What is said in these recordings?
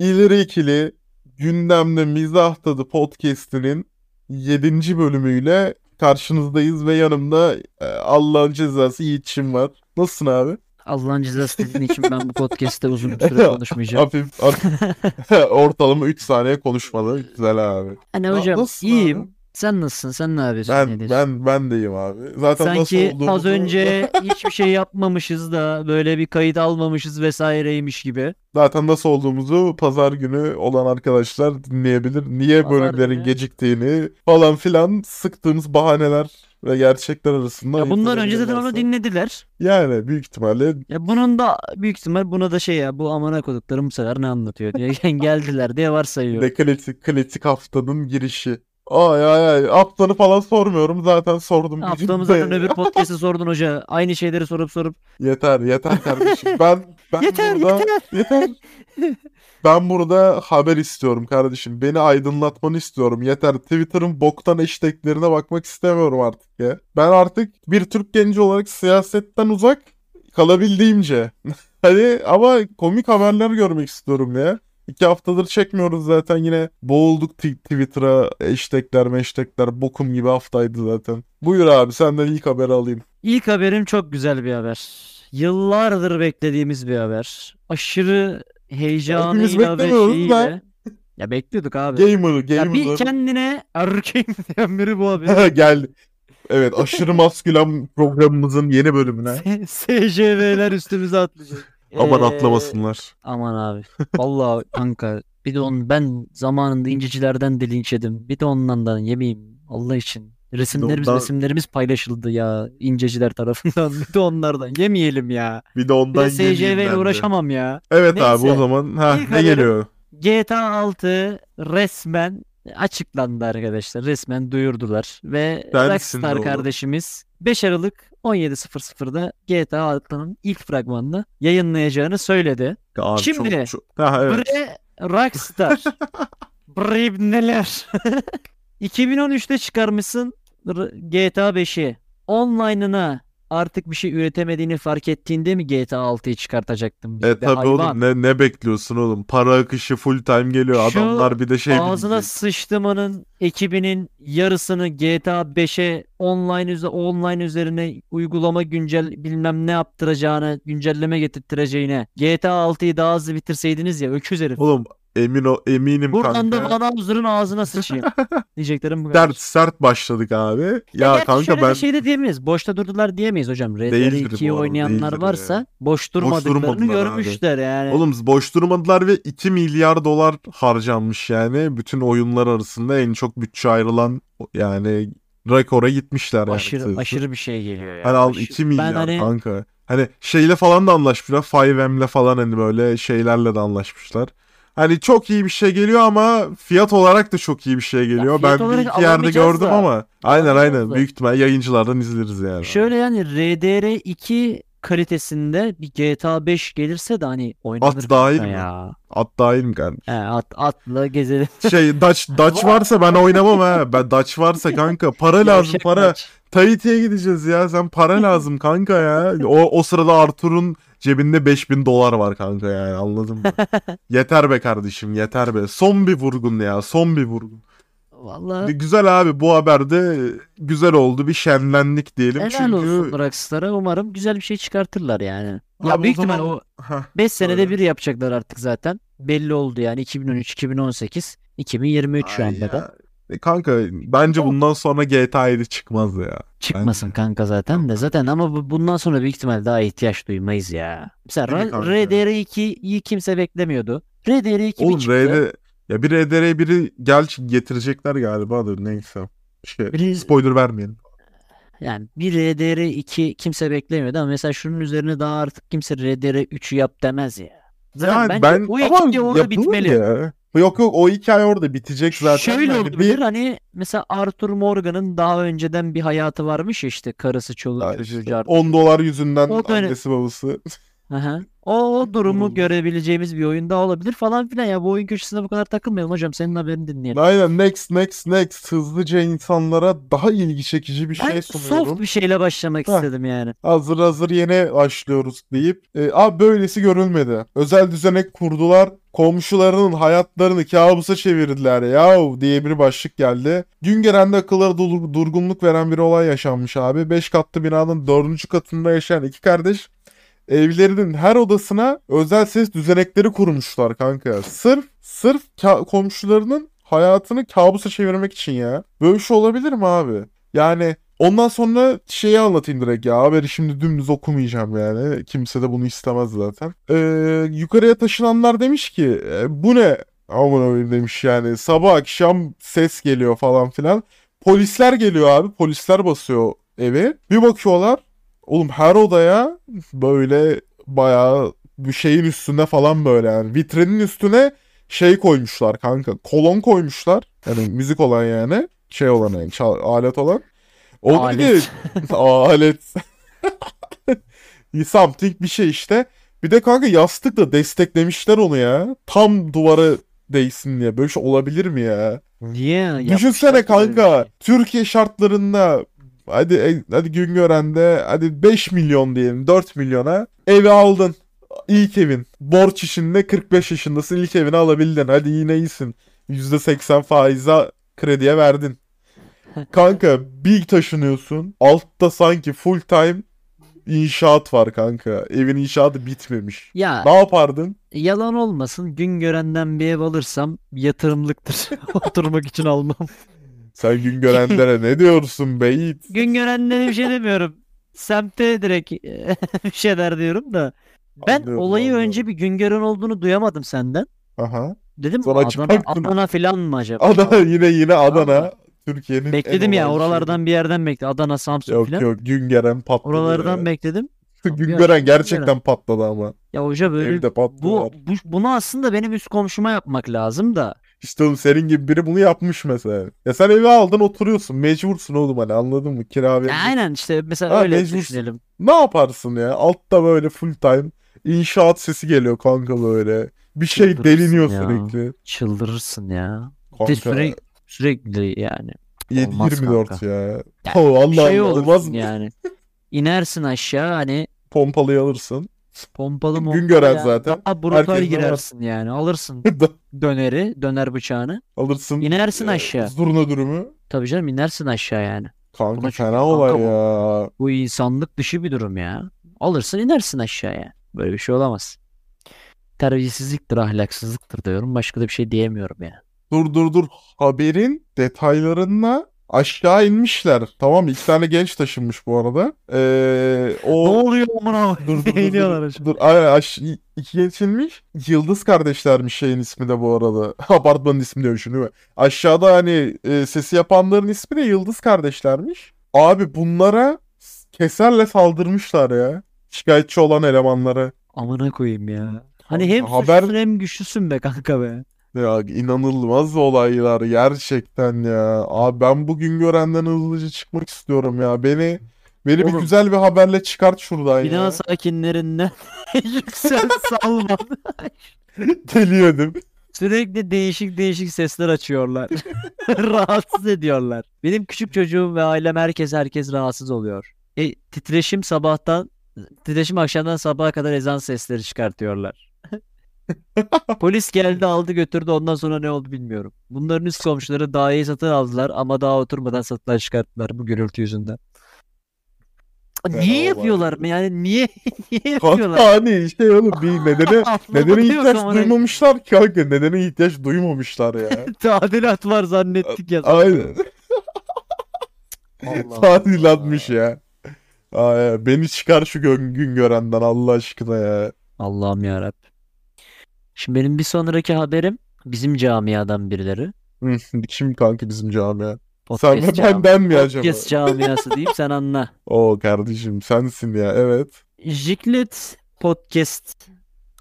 İleri ikili gündemde mizah tadı podcast'inin 7. bölümüyle karşınızdayız ve yanımda e, Allah'ın cezası Yiğit'çim var. Nasılsın abi? Allah'ın cezası dediğin için ben bu podcast'te uzun bir süre konuşmayacağım. Hafif, hafif ortalama 3 saniye konuşmalı. Güzel abi. Hani hocam nasılsın iyiyim. abi? Sen nasılsın? Sen ne yapıyorsun? Ben Nedir? ben ben deyim abi. Zaten Sanki nasıl az önce hiçbir şey yapmamışız da böyle bir kayıt almamışız vesaireymiş gibi. Zaten nasıl olduğumuzu pazar günü olan arkadaşlar dinleyebilir. Niye Pazar bölümlerin günü. geciktiğini falan filan sıktığımız bahaneler ve gerçekler arasında. Ya bundan önce zaten onu dinlediler. Yani büyük ihtimalle Ya bunun da büyük ihtimal buna da şey ya bu amına koduklarım bu sefer ne anlatıyor diye geldiler diye varsayıyor. de klasik, klasik haftanın girişi. Ay ay ay haftanı falan sormuyorum zaten sordum. Gücüm zaten öbür podcast'ı sordun hoca. Aynı şeyleri sorup sorup. Yeter yeter kardeşim. Ben ben Yeter, burada yeter. Ben burada haber istiyorum kardeşim. Beni aydınlatmanı istiyorum. Yeter. Twitter'ın boktan hashtaglerine bakmak istemiyorum artık ya. Ben artık bir Türk genci olarak siyasetten uzak kalabildiğimce. Hani ama komik haberler görmek istiyorum ya. İki haftadır çekmiyoruz zaten yine boğulduk Twitter'a hashtagler hashtagler bokum gibi haftaydı zaten. Buyur abi senden ilk haberi alayım. İlk haberim çok güzel bir haber. Yıllardır beklediğimiz bir haber. Aşırı heyecanıyla ve şeyiyle. Ya bekliyorduk abi. Gamer, Ya bir gamer. kendine erkeğim diyen biri bu haberi. Geldi. Evet aşırı maskülen programımızın yeni bölümüne. SJV'ler üstümüze atlayacak. Aman Ee, atlamasınlar. Aman abi. Vallahi kanka bir de onu ben zamanında incecilerden de linç yedim. Bir de ondan da yemeyeyim Allah için. Resimlerimiz ondan- resimlerimiz paylaşıldı ya inceciler tarafından. Bir de onlardan yemeyelim ya. Bir de Bir ondan de yemeyeyim SJV ben ile de. uğraşamam ya. Evet abi Neyse. o zaman ha İlk ne geliyor? GTA 6 resmen açıklandı arkadaşlar. Resmen duyurdular. Ve Sensin Rockstar kardeşimiz 5 Aralık 17.00'da GTA 6'nın ilk fragmanını yayınlayacağını söyledi. Abi Şimdi- çok, çok... Ha, evet. Bre Rockstar. Bre neler? 2013'te çıkarmışsın GTA 5'i. Online'ına artık bir şey üretemediğini fark ettiğinde mi GTA 6'yı çıkartacaktın? E tabi oğlum ne, ne bekliyorsun oğlum? Para akışı full time geliyor. Şu Adamlar bir de şey Ağzına bilecek. sıçtımının ekibinin yarısını GTA 5'e online üze online üzerine uygulama güncel bilmem ne yaptıracağını, güncelleme getirttireceğine GTA 6'yı daha hızlı bitirseydiniz ya öküz herif. Oğlum emin o eminim Buradan kanka. da bana huzurun ağzına sıçayım. Diyeceklerim bu kadar. Sert sert başladık abi. Ya, gerçi kanka ben şey de diyemeyiz. Boşta durdular diyemeyiz hocam. Red Dead Değildir 2'yi bu arada, oynayanlar değildir varsa ya. boş durmadıklarını abi. görmüşler yani. Oğlum boş durmadılar ve 2 milyar dolar harcanmış yani. Bütün oyunlar arasında en çok bütçe ayrılan yani rekora gitmişler yani. aşırı kısacası. aşırı bir şey geliyor ya. Hani al Aşırı- 2 milyar Ben hani kanka. Hani şeyle falan da anlaşmışlar. 5M'le falan hani böyle şeylerle de anlaşmışlar. Hani çok iyi bir şey geliyor ama fiyat olarak da çok iyi bir şey geliyor. fiyat ben bir iki yerde gördüm da. ama aynen Alamayacağız aynen da. büyük ihtimal yayıncılardan izleriz yani. Şöyle yani RDR2 kalitesinde bir GTA 5 gelirse de hani oynanır At dahil kanka mi? ya. At dahil mi kardeşim? He, at, atla gezelim. Şey Dutch, Dutch varsa ben oynamam ha. Ben Dutch varsa kanka para lazım para. Tahiti'ye gideceğiz ya. Sen para lazım kanka ya. O, o sırada Arthur'un cebinde 5000 dolar var kanka yani anladın mı? yeter be kardeşim yeter be. Son bir vurgun ya son bir vurgun. Vallahi Güzel abi bu haberde güzel oldu bir şenlendik diyelim. helal Çünkü olsun Rockstar'a. Umarım güzel bir şey çıkartırlar yani. Ya Abi o büyük zaman- ihtimal o Heh, 5 senede söyle. bir yapacaklar artık zaten. Belli oldu yani 2013, 2018, 2023 şu Ay anda da. ya. E kanka bence bundan sonra GTA 7 çıkmaz ya. Çıkmasın kanka zaten de zaten ama bu- bundan sonra büyük ihtimal daha ihtiyaç duymayız ya. Mesela Değil mi Ra- kanka? RDR2'yi kimse beklemiyordu. RDR2 bir Oğlum çıktı. RD ya bir RDR biri gel getirecekler galiba da neyse. Şey, Biri- spoiler vermeyelim. Yani bir RDR2 kimse beklemiyordu ama mesela şunun üzerine daha artık kimse RDR3'ü yap demez ya. Zaten Yani bence ben o ekip orada bitmeli. ya. Yok yok o hikaye orada bitecek zaten. Şöyle Yani olabilir bir hani mesela Arthur Morgan'ın daha önceden bir hayatı varmış ya işte karısı çoluğu Ya çocuğu işte cartı. 10 dolar yüzünden O dönem- annesi babası. Aha. O, o durumu Vuruldu. görebileceğimiz bir oyunda olabilir falan filan ya. Bu oyun köşesine bu kadar takılmayalım hocam. Senin haberini dinleyelim. Aynen next next next hızlıca insanlara daha ilgi çekici bir Ben şey sunuyorum. soft bir şeyle başlamak Heh. istedim yani. Hazır hazır yeni başlıyoruz deyip e, abi böylesi görülmedi. Özel düzenek kurdular. Komşularının hayatlarını kabusa çevirdiler yahu diye bir başlık geldi. Güngeren'de akıllara dur- durgunluk veren bir olay yaşanmış abi. 5 katlı binanın 4. katında yaşayan iki kardeş evlerinin her odasına özel ses düzenekleri kurmuşlar kanka. Sırf sırf komşularının hayatını kabusa çevirmek için ya. Böyle şey olabilir mi abi? Yani ondan sonra şeyi anlatayım direkt ya. Haberi şimdi dümdüz okumayacağım yani. Kimse de bunu istemez zaten. Ee, yukarıya taşınanlar demiş ki "E, bu ne? Aman öyle demiş yani. Sabah akşam ses geliyor falan filan. Polisler geliyor abi. Polisler basıyor eve. Bir bakıyorlar. Oğlum her odaya böyle bayağı bir şeyin üstüne falan böyle yani. Vitrinin üstüne şey koymuşlar kanka. Kolon koymuşlar. Yani müzik olan yani. Şey olan yani çal- alet olan. O de Alet. alet. Something bir şey işte. Bir de kanka yastıkla desteklemişler onu ya. Tam duvara değsin diye. Böyle şey olabilir mi ya? Niye? Düşünsene kanka. şey. Türkiye şartlarında hadi hadi Güngören'de hadi 5 milyon diyelim 4 milyona evi aldın. İlk evin. Borç işinde 45 yaşındasın ilk evini alabildin. Hadi yine iyisin. %80 faize krediye verdin. Kanka bir taşınıyorsun. Altta sanki full time inşaat var kanka. Evin inşaatı bitmemiş. Ya Ne yapardın? yalan olmasın Güngören'den bir ev alırsam yatırımlıktır. Oturmak için almam. Sen Güngörenlere ne diyorsun beyit? Güngören'de bir şey demiyorum. Semte direkt bir şeyler diyorum da. Ben Anlıyorum, olayı anlıyorum. önce bir Güngören olduğunu duyamadım senden. Aha. Dedim Sonra Adana. Adana falan mı acaba? Adana yine yine Adana. Türkiye'nin Bekledim ya oralardan bir yerden bekledim. Adana, Samsun. Yok falan. yok Güngören patladı Oralardan ya. bekledim. Güngören gerçekten Güngören. patladı ama. Ya hoca böyle Evde patlıyorlar. bu, bu bunu aslında benim üst komşuma yapmak lazım da. İşte oğlum senin gibi biri bunu yapmış mesela. Ya sen evi aldın oturuyorsun. Mecbursun oğlum hani anladın mı? Kira vereceksin. aynen işte mesela Ha, öyle mecbursun. düşünelim. Ne yaparsın ya? Altta böyle full time inşaat sesi geliyor kanka böyle. Bir şey deliniyor ya. sürekli. Çıldırırsın ya. Kanka sürekli, sürekli yani. 7 Olmaz 24 kanka. ya. Ya, Oh, Allah şey Allah olmaz mı? yani. İnersin aşağı hani Pompalıyı alırsın. Pompalı Gün mompalı gören yani. zaten. Daha brutal Herkes de var. girersin yani. Alırsın döneri, döner bıçağını. alırsın. İnersin e, aşağı. Zurna dürümü. Tabii canım inersin aşağı yani. Kanka Buna fena olay ya. Bu insanlık dışı bir durum ya. Alırsın inersin aşağıya. Böyle bir şey olamaz. Terbiyesizliktir, ahlaksızlıktır diyorum. Başka da bir şey diyemiyorum ya. Dur dur dur. Haberin detaylarına aşağı inmişler. Tamam? İki tane genç taşınmış bu arada. Ee, o... oluyor amına Dur dur dur. Dur, dur. Aynen, aş... iki genç inmiş. Yıldız kardeşlermiş şeyin ismi de bu arada. Apartmanın ismi değil mi? Aşağıda hani e, sesi yapanların ismi de Yıldız kardeşlermiş. Abi bunlara keserle saldırmışlar ya. Şikayetçi olan elemanlara. Amına koyayım ya. Hani hem haber- suçlusun hem güçlüsün be kanka be. Ya inanılmaz olaylar gerçekten ya. Abi ben bugün görenden hızlıca çıkmak istiyorum ya. Beni beni bir Oğlum. güzel bir haberle çıkart şuradan Bina ya. sakinlerinden yüksel salma. Deliyordum. Sürekli değişik değişik sesler açıyorlar. Rahatsız ediyorlar. Benim küçük çocuğum ve ailem herkes herkes rahatsız oluyor. E, titreşim sabahtan titreşim akşamdan sabaha kadar ezan sesleri çıkartıyorlar. Polis geldi aldı götürdü ondan sonra ne oldu bilmiyorum. Bunların üst komşuları daire satın aldılar ama daha oturmadan satışa çıkarttılar bu gürültü yüzünden. Niye Fena yapıyorlar mı? Yani niye niye yapıyorlar? hani şey oğlum bir nedene nedene ihtiyaç amına- duymamışlar ki kanka. Nedene ihtiyaç duymamışlar ya. Tadilat var zannettik ya. Aynen. Allah Tadilatmış ya. Ay, beni çıkar şu gün, gün görenden Allah aşkına ya. Allah'ım yarabbim. Şimdi benim bir sonraki haberim bizim camiadan birileri. Kim kanka bizim camia? Podcast Sen cami- benden mi acaba? Podcast camiası diyeyim sen anla. O kardeşim sensin ya evet. Jiklet Podcast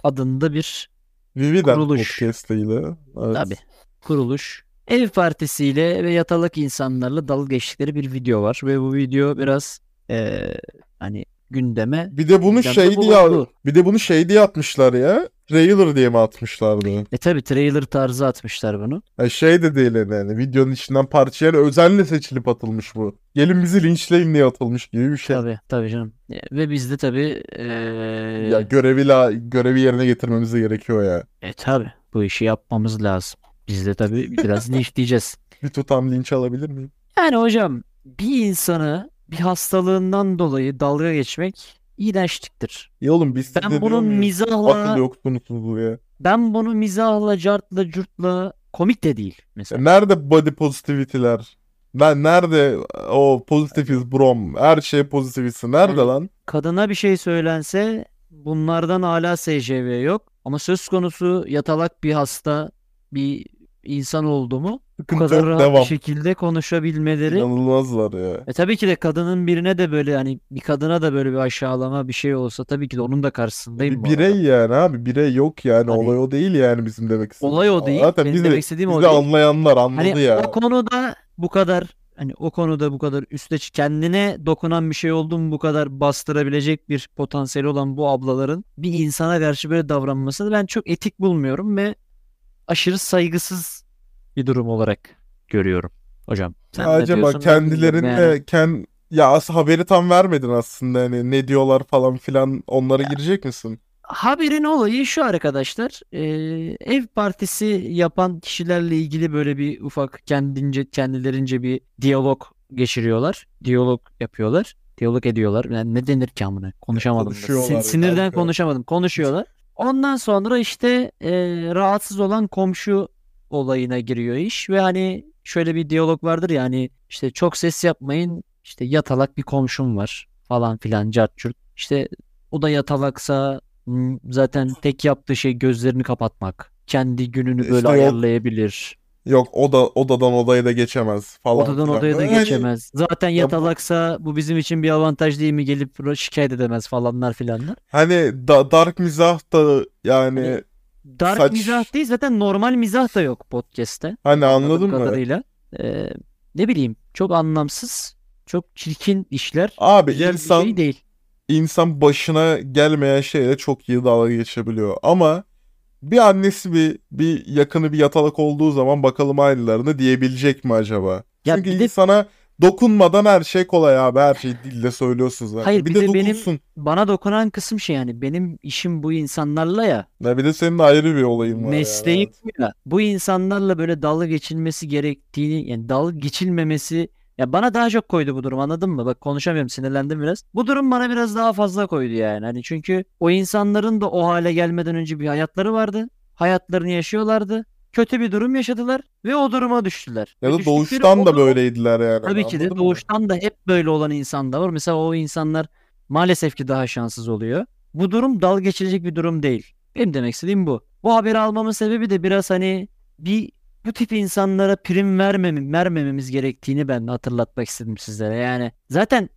adında bir Vividen Kuruluş. podcast ile. Evet. tabi kuruluş. Ev partisiyle ve yatalak insanlarla dalga geçtikleri bir video var ve bu video biraz eee, hani gündeme. Bir de bunu şey diye bir de bunu şey diye atmışlar ya. Trailer diye mi atmışlardı? E tabi trailer tarzı atmışlar bunu. Ya şey de değil yani, yani videonun içinden parça yani özenle seçilip atılmış bu. Gelin bizi linçleyin diye atılmış gibi bir şey. Tabi tabi canım. E, Ve biz de tabi Ya görevi la, görevi yerine getirmemiz gerekiyor ya. e tabi bu işi yapmamız lazım. Biz de tabi biraz linçleyeceğiz. Bir tutam linç alabilir miyim? Yani hocam bir insanı bir hastalığından dolayı dalga geçmek iğrençliktir. Ya oğlum biz Ben size bunun diyor muyuz? mizahla Akıl ya. ben bunu mizahla, cartla, curtla komik de değil Ya mesela. Nerede body positivity'ler? Ben nerede o pozitifiz brom? Her şey pozitivisi. Nerede Yani- lan? Kadına bir şey söylense bunlardan hala SCV yok. Ama söz konusu yatalak bir hasta bir insan oldu mu bu kadar rahat devam. bir şekilde konuşabilmeleri. İnanılmazlar ya. E tabii ki de kadının birine de böyle hani bir kadına da böyle bir aşağılama bir şey olsa tabii ki de onun da karşısındayım Bir bu arada. birey yani abi. Birey yok yani. Hani- Olay o değil yani bizim demek istediğimiz. Olay o değil. Zaten Benim bizi, demek istediğim o bizi değil. anlayanlar anladı Hani ya. o konuda bu kadar hani o konuda bu kadar üste kendine dokunan bir şey oldu mu bu kadar bastırabilecek bir potansiyeli olan bu ablaların bir insana karşı böyle davranmasını ben çok etik bulmuyorum ve aşırı saygısız bir durum olarak görüyorum hocam. Sen ne Acaba kendilerine yani. kend ya as haberi tam vermedin aslında hani ne diyorlar falan filan onlara girecek misin? Haberin olayı şu arkadaşlar. eee, ev partisi yapan kişilerle ilgili böyle bir ufak kendince kendilerince bir diyalog geçiriyorlar. Diyalog yapıyorlar. Diyalog ediyorlar. Yani ne denir ki amına? Konuşamadım. Sin- sinirden kanka. konuşamadım. Konuşuyorlar. Ondan sonra işte eee, rahatsız olan komşu olayına giriyor iş ve hani şöyle bir diyalog vardır ya hani işte çok ses yapmayın işte yatalak bir komşum var falan filan cart curt. İşte o da yatalaksa zaten tek yaptığı şey gözlerini kapatmak. Kendi gününü böyle İşte ayarlayabilir. Yok oda odadan odaya da geçemez falan Odadan filan. odaya da hani- geçemez. Zaten Ya yatalaksa bu bizim için bir avantaj değil mi gelip ro- şikayet edemez falanlar filanlar. Hani da, dark mizah da yani Hani Dark saç- mizah değil zaten normal mizah da yok podcast'te. hani Anladığım anladın mı? kadarıyla. Ee, ne bileyim çok anlamsız, çok çirkin işler. Abi Güzel bir insan şey değil. insan başına gelmeyen şeyle çok iyi dalga geçebiliyor. Ama bir annesi bir bir yakını bir yatalak olduğu zaman bakalım aynılarını diyebilecek mi acaba? Ya Çünkü bir de- insana dokunmadan her şey kolay abi. Her şeyi dille söylüyorsun zaten. Hayır, bir bir de de benim-. Bana dokunan kısım şey yani benim işim bu insanlarla ya. Ya bir de senin ayrı bir olayın var Mesleğim yani. ya. Bu insanlarla böyle dalga geçilmesi gerektiğini yani dalga geçilmemesi ya bana daha çok koydu bu durum anladın mı? Bak konuşamıyorum sinirlendim biraz. Bu durum bana biraz daha fazla koydu yani. Hani çünkü o insanların da o hale gelmeden önce bir hayatları vardı. Hayatlarını yaşıyorlardı. Kötü bir durum yaşadılar ve o duruma düştüler. Ya Ve da düştükleri doğuştan o da durum- böyleydiler yani. Tabii ki de anladın mı? doğuştan da hep böyle olan insan da var. Mesela o insanlar maalesef ki daha şanssız oluyor. Bu durum dalga geçilecek bir durum değil. Benim demek istediğim bu. Bu haberi almamın sebebi de biraz hani bir bu tip insanlara prim vermem, vermememiz gerektiğini ben hatırlatmak istedim sizlere. Yani zaten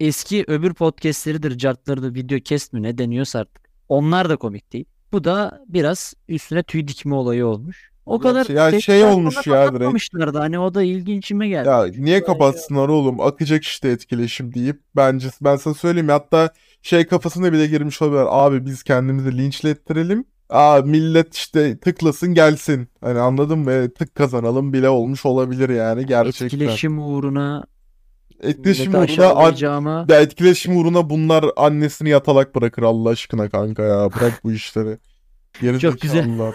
eski öbür podcastleridir, cartlarıdır, video kes mi ne deniyorsa artık. Onlar da komik değil. Bu da biraz üstüne tüy dikme olayı olmuş. O Ya kadar şey- ya şey olmuş ya direkt. kapatmamışlardı. Hani o da ilginçime geldi. Ya niye kapatsınlar oğlum? Akacak işte etkileşim deyip bence ben sana söyleyeyim hatta şey kafasına bile girmiş olabilir. Abi biz kendimizi linçlettirelim. Aa millet işte tıklasın gelsin. Hani anladın mı? Tık kazanalım bile olmuş olabilir yani gerçekten. Etkileşim uğruna Etkileşim milleti uğruna an- aşağılayacağıma ya etkileşim uğruna bunlar annesini yatalak bırakır Allah aşkına kanka ya. Bırak bu işleri. Çok güzel. ya.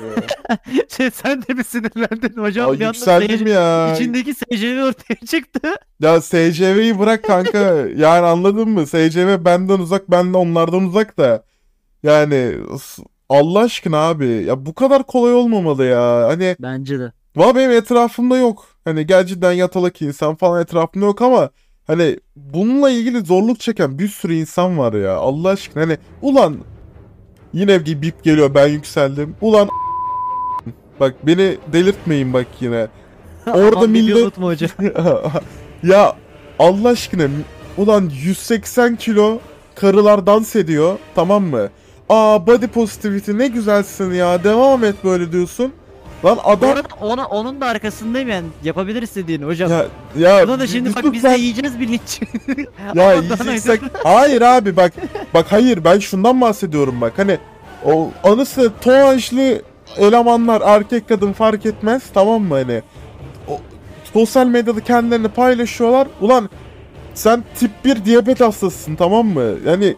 Şey, sen de bir sinirlendin hocam. Aa, Bir anda yükseldim ya. İçindeki SCV ortaya çıktı. Ya SCV'yi bırak kanka. Yani anladın mı? SCV benden uzak, ben de onlardan uzak da. Yani s- Allah aşkına abi. Ya bu kadar kolay olmamalı ya. Hani Bence de. valla benim etrafımda yok. Hani gerçekten yatalak insan falan etrafımda yok ama hani bununla ilgili zorluk çeken bir sürü insan var ya. Allah aşkına hani ulan yine bir bip geliyor ben yükseldim. Ulan bak beni delirtmeyin bak yine. Orada Aman bilgi millet- unutma hocam. ya Allah aşkına ulan 180 kilo karılar dans ediyor tamam mı? Aa body positivity ne güzelsin ya devam et böyle diyorsun. Lan Bu adam arada ona, onun da arkasındayım yani. Yapabilir istediğini hocam. ya ya Buna da şimdi bak biz de yiyeceğiz bir linç. Ya yiyeceksek... Hayır abi bak. Bak hayır ben şundan bahsediyorum bak. Hani o anısı toğaçlı elemanlar erkek kadın fark etmez tamam mı hani. O, sosyal medyada kendilerini paylaşıyorlar. Ulan sen tip 1 diyabet hastasısın tamam mı? Yani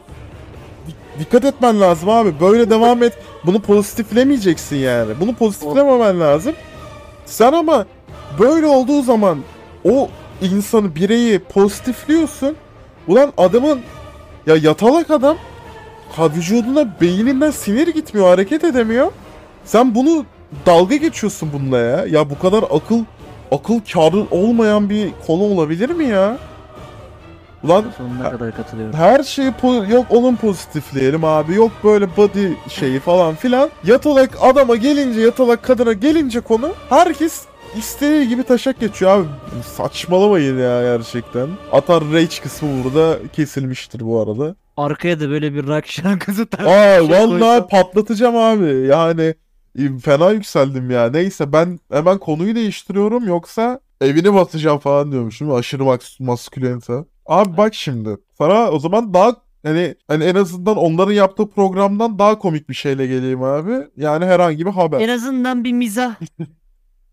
dikkat etmen lazım abi. Böyle devam et. Bunu pozitiflemeyeceksin yani. Bunu pozitiflememen lazım. Sen ama böyle olduğu zaman o insanı bireyi pozitifliyorsun. Ulan adamın ya yatalak adam ha vücuduna beyninden sinir gitmiyor hareket edemiyor. Sen bunu dalga geçiyorsun bununla ya. Ya bu kadar akıl akıl kârı olmayan bir konu olabilir mi ya? Ulan Sonuna kadar katılıyorum. her şeyi yok onun pozitifleyelim abi yok böyle body şeyi falan filan. Yatalak adama gelince yatalak kadına gelince konu herkes istediği gibi taşak geçiyor abi. Saçmalamayın ya gerçekten. Atar Rage kısmı burada kesilmiştir bu arada. Arkaya da böyle bir rock şarkısı tak. Aa şey vallahi koysam. patlatacağım abi. Yani e, fena yükseldim ya. Neyse ben hemen konuyu değiştiriyorum yoksa evini batacağım falan diyormuşum. Aşırı mas maskülenite. Abi bak şimdi. Sana o zaman daha hani, hani en azından onların yaptığı programdan daha komik bir şeyle geleyim abi. Yani herhangi bir haber. En azından bir mizah.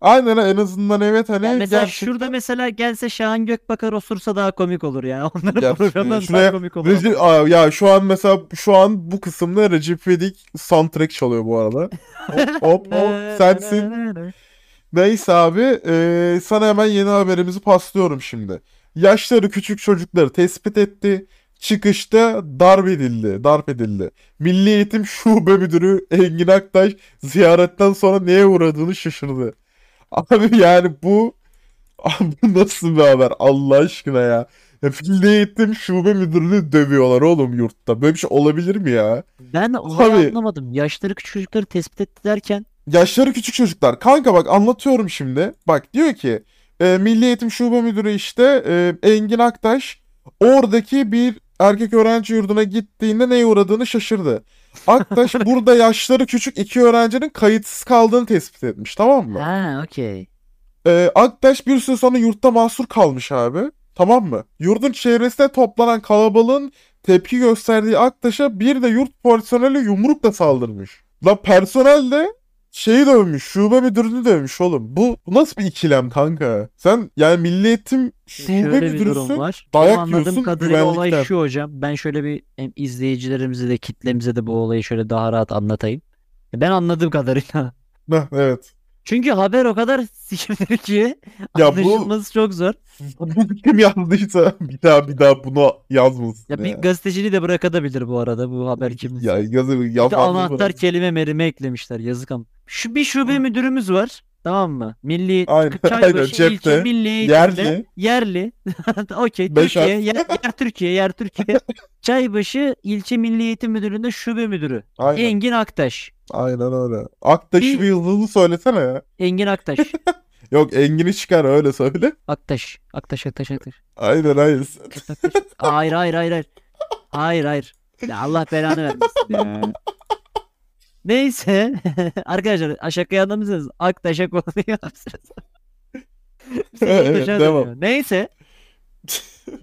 Aynen en azından evet hani Yani mesela gerçekten- şurada mesela gelse Şahan Gökbakar osursa daha komik olur yani. Onların Ya, programından şuraya daha komik olur. Recep, Aa, ya şu an mesela şu an bu kısımda Recep İvedik soundtrack çalıyor bu arada. Hop hop hop sensin. Neyse abi eee, sana hemen yeni haberimizi paslıyorum şimdi. Yaşları küçük çocukları tespit etti. Çıkışta darp edildi. Darp edildi. Milli Eğitim Şube Müdürü Engin Aktaş ziyaretten sonra neye uğradığını şaşırdı. Abi yani bu bu nasıl bir haber Allah aşkına ya. ya Milli Eğitim Şube Müdürünü dövüyorlar oğlum yurtta. Böyle bir şey olabilir mi ya? Ben olayı Abi- anlamadım. Yaşları küçük çocukları tespit etti derken Yaşları küçük çocuklar. Kanka bak anlatıyorum şimdi. Bak diyor ki e, Milli Eğitim Şube Müdürü işte e, Engin Aktaş oradaki bir erkek öğrenci yurduna gittiğinde neye uğradığını şaşırdı. Aktaş burada yaşları küçük iki öğrencinin kayıtsız kaldığını tespit etmiş tamam mı? ha okey. E, Aktaş bir süre sonra yurtta mahsur kalmış abi. Tamam mı? Yurdun çevresinde toplanan kalabalığın tepki gösterdiği Aktaş'a bir de yurt personeli yumrukla saldırmış. La personel de şeyi dövmüş, şube müdürünü dövmüş oğlum. Bu, bu nasıl bir ikilem kanka? Sen yani milli eğitim şube Şöyle bir durum müdürüsün. var. dayak anladığım yiyorsun kadarıyla olay güvenlikten. şu hocam. Ben şöyle bir hem izleyicilerimize de kitlemize de bu olayı şöyle daha rahat anlatayım. Ben anladığım kadarıyla. Heh, evet. Çünkü haber o kadar sikimdir ki Ya bu- anlaşılması çok zor. Bu kim yazdıysa bir daha bir daha bunu yazmasın Ya ya. bir gazeteciliği de bırakabilir bu arada bu haber kimin. Ya yazı Bir de yapan anahtar kelime merime eklemişler yazık ama. Şu bir şube müdürümüz var. Tamam mı? Milli Aynen, Çaybaşı aynen, cepte. ilçe milli eğitimde Yerli. yerli. Okey Türkiye yer, yer Türkiye yer Türkiye. Çaybaşı ilçe milli eğitim müdürlüğünde şube müdürü. Aynen. Engin Aktaş. Aynen öyle. Aktaş'ı Bir- bir yıldızını söylesene ya. Engin Aktaş. Yok Engin'i çıkar öyle söyle. Aktaş. Aktaş Aktaş Aktaş. Aynen aynen. Aktaş. Hayır hayır hayır hayır. Hayır hayır. Ya Allah belanı vermesin ya. Neyse. Arkadaşlar şakayı anlamışsınız. Aktaş'a konuyu yapsınız. Evet, devam. Neyse.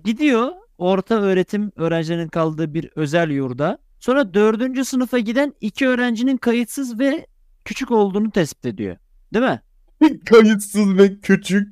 Gidiyor orta öğretim öğrencilerinin kaldığı bir özel yurda. Sonra dördüncü sınıfa giden iki öğrencinin kayıtsız ve küçük olduğunu tespit ediyor. Değil mi? Kayıtsız ve küçük.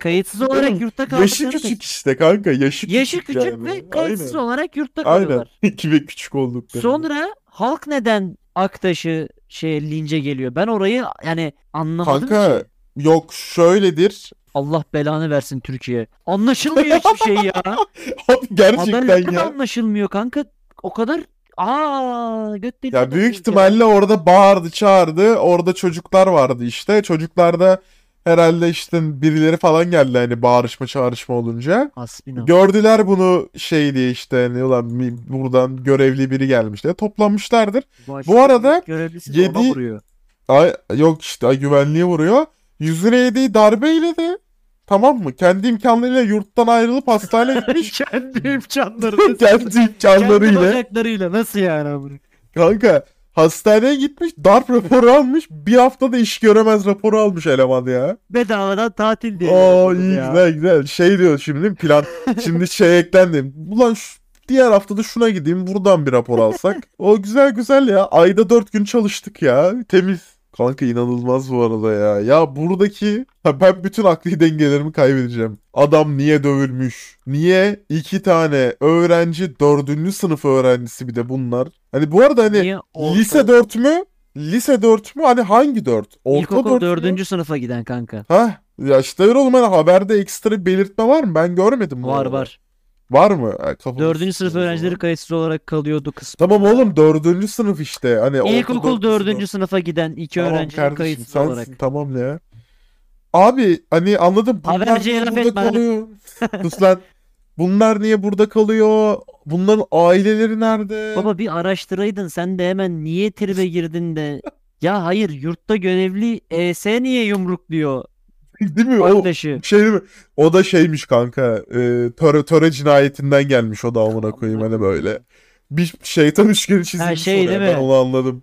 Kayıtsız olarak yurtta Yaşı kaldıklarını küçük işte kanka. Yaşı küçük. Yaşı küçük yani. ve kayıtsız Aynen. olarak yurtta Aynen. kalıyorlar. İki ve küçük oldukları. Sonra halk neden Aktaş'ı şey lince geliyor? Ben orayı yani anlamadım Kanka ki. yok şöyledir. Allah belanı versin Türkiye. Anlaşılmıyor hiçbir şey ya. Abi gerçekten Haberler de ya. anlaşılmıyor kanka. O kadar aa göt deliği Ya büyük adamız ihtimalle orada bağırdı çağırdı. Orada çocuklar vardı işte. Çocuklar da herhalde işte birileri falan geldi hani bağırışma çağrışma olunca. Hasbinallah. Gördüler bunu şey diye işte hani ulan buradan görevli biri gelmiş diye toplanmışlardır. bu arada görevlisi de ona yedi- vuruyor. Ay yok işte ay güvenliğe vuruyor. Yüzüne yediği darbeyle de tamam mı? Kendi imkanlarıyla yurttan ayrılıp hastaneye gitmiş. Kendi imkanları. Kendi Kendi imkanlarıyla. bacaklarıyla nasıl yani abi? Kanka Hastaneye gitmiş darp raporu almış. Bir haftada iş göremez raporu almış eleman ya. Bedavadan tatil diye. Oo iyi ya. güzel güzel. Şey diyor şimdi plan. Şimdi şey eklendi. Ulan şu, diğer haftada şuna gideyim buradan bir rapor alsak. o güzel güzel ya. Ayda dört gün çalıştık ya. Temiz. Kanka inanılmaz bu arada ya. Ya buradaki ha ben bütün akli dengelerimi kaybedeceğim. Adam niye dövülmüş? Niye iki tane öğrenci dördüncü sınıf öğrencisi bir de bunlar? Hani bu arada hani Niye orta- lise 4 mü? Lise 4 mü? Hani hangi 4? Orta İlkokul 4 mü? dördüncü sınıfa giden kanka. Ha ya işte öyle oğlum hani haberde ekstra bir belirtme var mı? Ben görmedim bu Var arada. var. Var mı? Kafamı Dördüncü sınıf o zaman. öğrencileri kayıtsız olarak kalıyordu kısmı. Tamam oğlum dördüncü sınıf işte. Hani İlkokul dördüncü sınıf. sınıfa giden iki Tamam kardeşim kayıtsız sensin olarak. tamam ya. Abi hani anladım. Bunlar niye burada etme. kalıyor? Sus lan. Bunlar niye burada kalıyor? Bunların aileleri nerede? Baba bir araştıraydın sen de hemen niye tribe girdin de. Ya hayır yurtta görevli ES niye yumrukluyor Değil mi? O arkadaşı? şey değil mi? O da şeymiş kanka. E, töre, töre cinayetinden gelmiş o da amına koyayım hani böyle. Bir şeytan üçgeni çizilmiş şey oraya. değil Ben mi? onu anladım.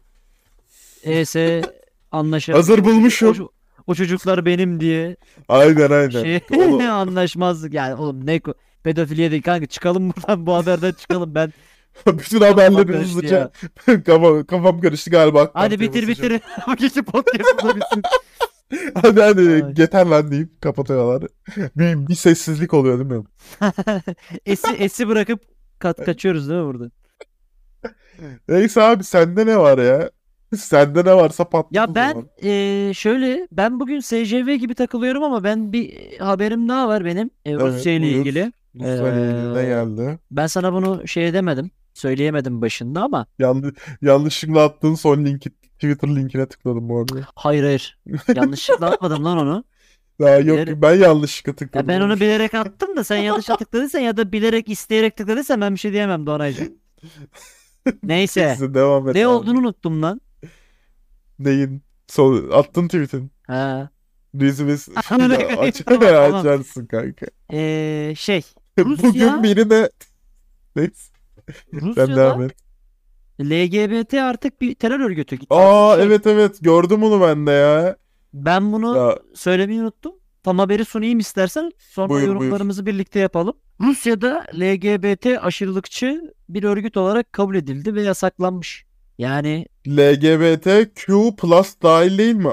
ES anlaşa Hazır o, bulmuşum. o çocuklar benim diye Aynen aynen. şey anlaşmazlık yani oğlum ne ko- pedofiliye değil kanka çıkalım buradan bu haberden çıkalım ben Bütün haberleri karıştı hızlıca kafam, kafam karıştı galiba. Hadi bitir bitir bu gece podcast'ı bitsin Hadi hadi Ay. yeter lan deyip kapatıyorlar. Bir, bir sessizlik oluyor değil mi? esi esi bırakıp kat kaçıyoruz değil mi burada Neyse abi sende ne var ya? Sende ne varsa patlat Ya ben eee, şöyle ben bugün SJV gibi takılıyorum ama ben bir e, haberim daha var benim e, Evet, Rusya ile ilgili. Rusya ile Ee, geldi? Ben sana bunu şey edemedim. Söyleyemedim başında ama Yanlış, yanlışlıkla attığın son linki Twitter linkine tıkladım bu arada. hayır hayır. Yanlışlıkla atmadım lan onu. Ya yok Bilerek- ben yanlışlıkla Ya tıkladım. ben onu bilerek attım da sen yanlış tıkladıysan ya da bilerek isteyerek tıkladıysan ben bir şey diyemem Doğanaycığım. Neyse. Neyse devam et Ne abi. olduğunu unuttum lan. Neyin? Son, attın tweet'in. Ha. Dizimiz Ya, aç, tamam, tamam. açarsın kanka. Eee, şey. Bugün Rusya- birine Neyse sen Rusya'da devam et. LGBT artık bir terör örgütü. Aa Şey, evet evet gördüm onu ben de ya. Ben bunu Ya söylemeyi unuttum. Tam haberi sunayım istersen. Sonra Buyur, buyur. yorumlarımızı birlikte yapalım. Rusya'da LGBT aşırılıkçı bir örgüt olarak kabul edildi ve yasaklanmış. Yani LGBTQ plus dahil değil mi?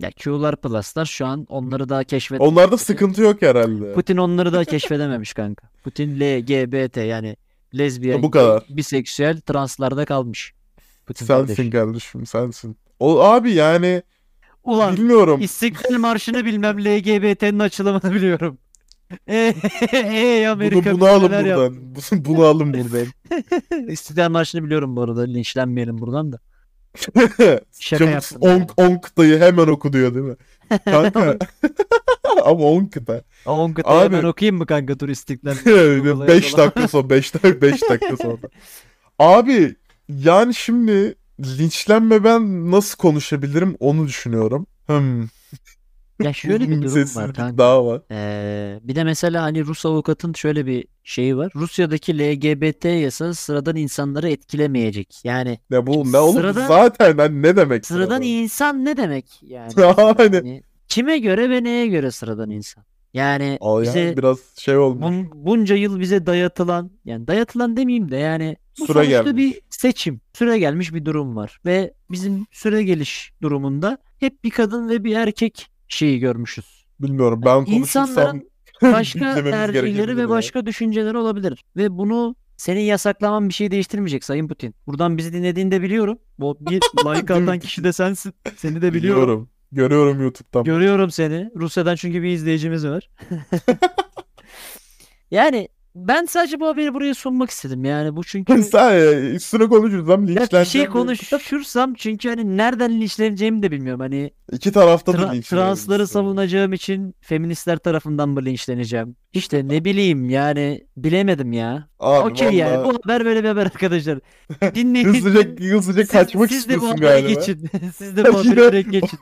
ya Q'lar Plus'lar şu an onları daha keşfet. Onlarda sıkıntı yok herhalde. Putin onları daha keşfedememiş kanka. Putin LGBT yani lezbiyen, Bu kadar. biseksüel, translarda kalmış. Putin. Sensin kardeşim sensin. O abi yani Ulan bilmiyorum. İstiklal Marşı'nı bilmem LGBT'nin açılımını biliyorum. Ey ey Amerika Bunu, bunu alın neler yaptı? buradan. Bunu alın buradan. İstiklal Marşı'nı biliyorum bu arada. Linçlenmeyelim buradan da. Şaka Çabuk yaptım. 10 10 kıtayı hemen oku diyor değil mi? Kanka. Ama 10 kıta. On kıtayı Abi- ben okuyayım mı kanka dur İstiklal? 5 dakika sonra 5 dakika 5 dakika sonra. Abi yani şimdi linçlenme ben nasıl konuşabilirim onu düşünüyorum. Hmm. Ya şöyle bir durum var Sessizlik kanka. daha var. Ee, bir de mesela hani Rus avukatın şöyle bir şeyi var. Rusya'daki LGBT yasası sıradan insanları etkilemeyecek. Yani Ya bu ne oğlum Sıradan- zaten hani ne demek sıradan insan ne demek yani? Yani. Yani kime göre ve neye göre sıradan insan? Yani Aa ya bize biraz şey olmuş. bun- bunca yıl bize dayatılan yani dayatılan demeyeyim de yani bu Süre sonuçta gelmiş. bir seçim. Süre gelmiş bir durum var ve bizim süre geliş durumunda hep bir kadın ve bir erkek şeyi görmüşüz. Bilmiyorum ben konuşursam İnsanların başka tercihleri ve ya. başka düşünceleri olabilir. Ve bunu senin yasaklaman bir şey değiştirmeyecek Sayın Putin. Buradan bizi dinlediğini de biliyorum. Bu bir like atan kişi de sensin. Seni de biliyorum. Biliyorum. Görüyorum YouTube'dan. Görüyorum seni. Rusya'dan çünkü bir izleyicimiz var. yani ben sadece bu haberi buraya sunmak istedim. Yani bu çünkü Sen ya, üstüne konuşursam ya bir linçleneceğim. şey konuşursam çünkü hani nereden linçleneceğimi de bilmiyorum. Hani İki tarafta da Tra- linçleniriz. transları savunacağım için feministler tarafından mı linçleneceğim? İşte ne bileyim yani bilemedim ya. Abi Okey yani bu haber böyle bir haber arkadaşlar. Dinleyin. hızlıca, hızlıca Siz- kaçmak siz de bu istiyorsun habere galiba. geçin. siz de bu haberi direkt geçin.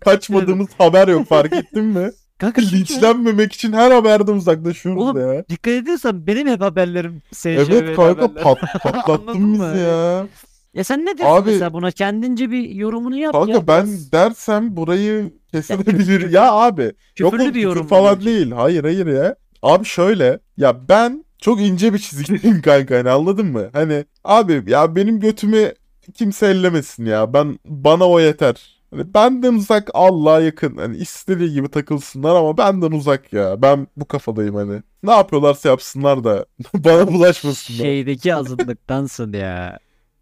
Kaçmadığımız haber yok fark ettin mi? Kanka Linçlenmemek için her haberden uzaklaşıyoruz Oğlum, ya. dikkat ediyorsan benim hep haberlerim SJV Evet kanka haberler. pat, patlattın mı? bizi ya. Ya sen ne diyorsun Abi- mesela buna kendince bir yorumunu yap Kanka ya. ben Biraz dersem burayı kesilebilir. Ya abi yok küfürlü oğlum bir yorum falan bence. değil. Hayır hayır ya. Abi şöyle ya ben çok ince bir çizgideyim kanka hani anladın mı? Hani abi ya benim götümü kimse ellemesin ya. Ben bana o yeter. Hani benden uzak Allah'a yakın. Hani istediği gibi takılsınlar ama benden uzak ya. Ben bu kafadayım hani. Ne yapıyorlarsa yapsınlar da bana bulaşmasınlar. Şeydeki azınlıktansın ya.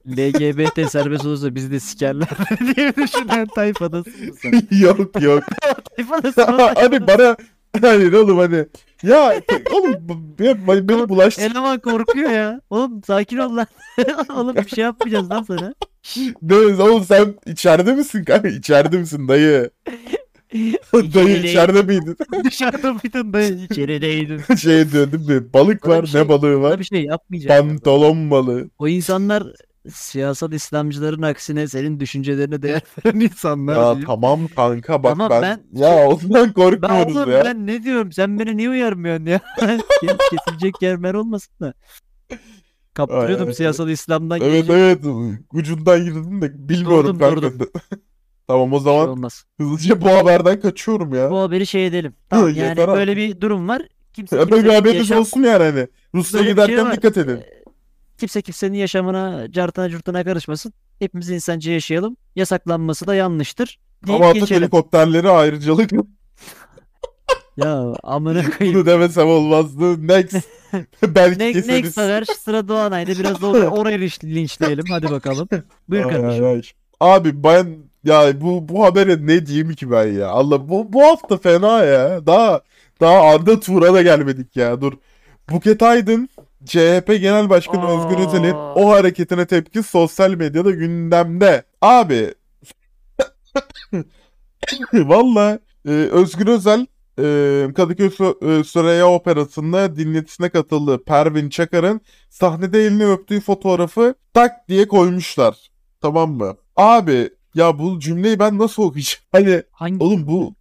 LGBT serbest olursa bizi de sikerler diye düşünen tayfadasın sen. yok yok. Tayfadasın hani bana hani oğlum hani ya oğlum ya beni bulaştır. Eleman korkuyor ya. Oğlum sakin ol lan. Oğlum bir şey yapmayacağız lan sana. Ne oğlum sen içeride misin kanka? İçeride misin dayı? dayı içeride miydin? Dışarıda mıydın da içerideydim. şey diyor değil mi? Balık var şey- ne balığı var? bir şey yapmayacağım. Pantolon balığı. O insanlar siyasal İslamcıların aksine senin düşüncelerine değer veren insanlar. Ya diyeyim. tamam kanka bak Tamam, ben, ben- ya ondan Ben korkmuyoruz oğlum ya. ben ne diyorum? Sen beni niye uyarmıyorsun ya? Kes- Kesilecek yer mer olmasın da. Kaptırıyordum siyasal İslam'dan Evet gelecek evet ucundan girdin de bilmiyorum Durdum, kanka. tamam o bir şey zaman olmaz. hızlıca bu haberden kaçıyorum ya. Bu haberi şey edelim. Tamam yani böyle bir durum var. Kimse haberiniz yaşam- olsun yani hani. Rusya'ya Böyle bir şey giderken var. dikkat edin. Kimse kimsenin yaşamına, cartına curtuna karışmasın. Hepimiz insanca yaşayalım. Yasaklanması da yanlıştır. Deyip Ama atık geçelim. helikopterleri ayrıcalık Ya amına koyayım. bunu demesem olmazdı. Next. Belki Ne, keseriz. next haber sıra Doğanay'da biraz da oraya, oraya linç- linçleyelim. Hadi bakalım. Buyur Ay, kardeşim. ay, ay. Abi ben ya bu bu habere ne diyeyim ki ben ya? Allah bu bu hafta fena ya. Daha daha Arda Turan'a da gelmedik ya. Dur. Buket Aydın CHP Genel Başkanı Özgür Özel'in Aa. o hareketine tepki sosyal medyada gündemde. Abi Valla e, Özgür Özel e, Kadıköy Sü- e, Süreyya Operası'nda dinletisine katıldı. Pervin Çakar'ın sahnede elini öptüğü fotoğrafı tak diye koymuşlar. Tamam mı? Abi ya bu cümleyi ben nasıl okuyacağım? Hani Hangi? oğlum bu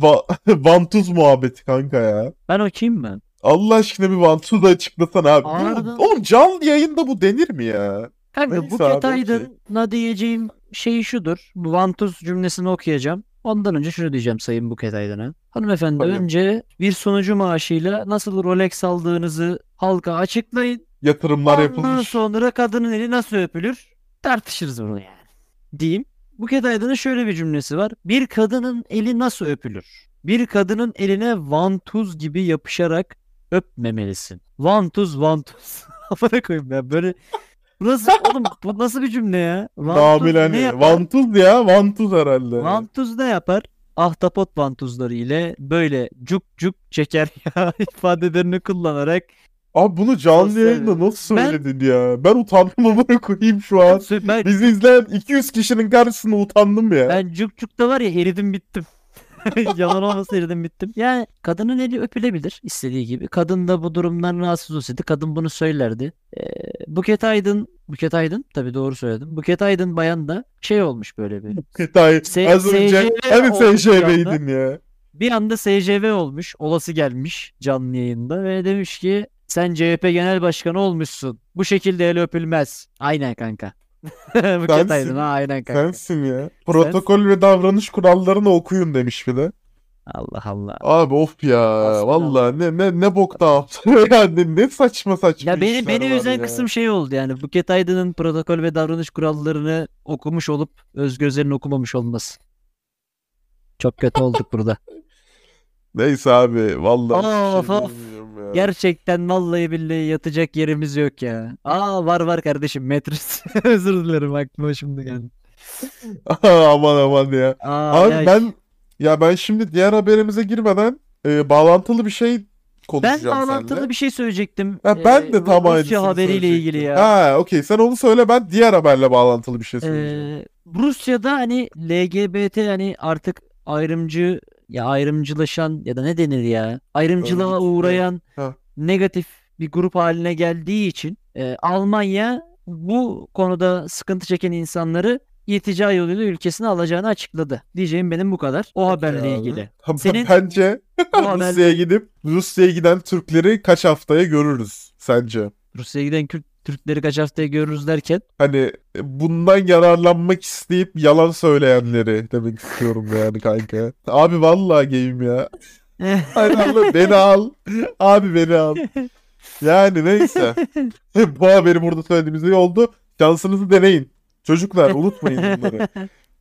va- vantuz muhabbeti kanka ya. Ben okuyayım mı? Allah aşkına bir vantuz da açıklasana abi. Bu- Ardından- oğlum canlı yayında bu denir mi ya? Kanka Neyse Buket abi. Aydın'a diyeceğim şey şudur. Bu vantuz cümlesini okuyacağım. Ondan önce şunu diyeceğim Sayın Buket Aydın'a. Hanımefendi Tabii. önce bir sunucu maaşıyla nasıl Rolex aldığınızı halka açıklayın. Yatırımlar Ondan yapılmış. sonra kadının eli nasıl öpülür tartışırız bunu yani. Diyeyim. Buket Aydın'ın şöyle bir cümlesi var. Bir kadının eli nasıl öpülür? Bir kadının eline vantuz gibi yapışarak öpmemelisin. Vantuz vantuz. Kafana koyayım ben böyle. Bu nasıl oğlum bu nasıl bir cümle ya? Vantuz Namil ne hani vantuz ya vantuz herhalde. Vantuz ne yapar? Ahtapot vantuzları ile böyle cuk cuk çeker ya ifadelerini kullanarak Abi bunu canlı yayında nasıl Ben- söyledin ya? Ben utandım amına koyayım şu an. ben, Bizi izleyen 200 kişinin karşısında utandım ya. ben cuk cukta var ya eridim bittim. Yalan eridim bittim. Yani kadının eli öpülebilir istediği gibi. Kadın da bu durumdan rahatsız olsaydı kadın bunu söylerdi. Ee, Buket Aydın, Buket Aydın tabii doğru söyledim. Buket Aydın bayan da şey olmuş böyle bir. Tay, S- az önce hani. SJV'ydin ya. Bir anda SCV olmuş, olası gelmiş canlı yayında ve demiş ki sen CHP Genel Başkanı olmuşsun. Bu şekilde el öpülmez. Aynen kanka. Buket Sensin. Aydın ha aynen kanka. Sensin ya. Protokol ve davranış kurallarını okuyun demiş bir de. Allah Allah. Abi of ya. Aslında- Vallahi ne ne ne bokta yaptı. yani ne saçma saçma Ya beni beni üzen kısım şey oldu yani Buket Aydın'ın protokol ve davranış kurallarını okumuş olup Özgür Özel'in okumamış olması. Çok kötü olduk burada. Neyse abi vallahi. Of, şey of. ya. Gerçekten vallahi billahi yatacak yerimiz yok ya. Aa var var kardeşim Metris. Özür dilerim aklıma şimdi geldi. aman aman ya. Aa, Abi ya ben ya ben şimdi diğer haberimize girmeden e, bağlantılı bir şey Ben konuşacağım bağlantılı seninle. bir şey söyleyecektim. Ha, ben Ee, de tam Rusya aynısını haberiyle ilgili ya. Ha, okey. Sen onu söyle ben diğer haberle bağlantılı bir şey söyleyeceğim. Ee, Rusya'da hani LGBT hani artık ayrımcı ya ayrımcılaşan ya da ne denir ya ayrımcılığa Örgüt, uğrayan Ha. negatif bir grup haline geldiği için e, Almanya bu konuda sıkıntı çeken insanları iltica yoluyla ülkesine alacağını açıkladı. Diyeceğim benim bu kadar. O haberle abi. ilgili. Senin- Bence Rusya'ya gidip Rusya'ya giden Türkleri kaç haftaya görürüz sence? Rusya'ya giden Kürt Türkleri kaç haftaya görürüz derken. Hani bundan yararlanmak isteyip yalan söyleyenleri demek istiyorum yani kanka. Abi vallahi game ya. Hayır Allah beni al. Abi beni al. Yani neyse. Bu haberi burada söylediğimiz iyi oldu. Şansınızı deneyin. Çocuklar unutmayın bunları.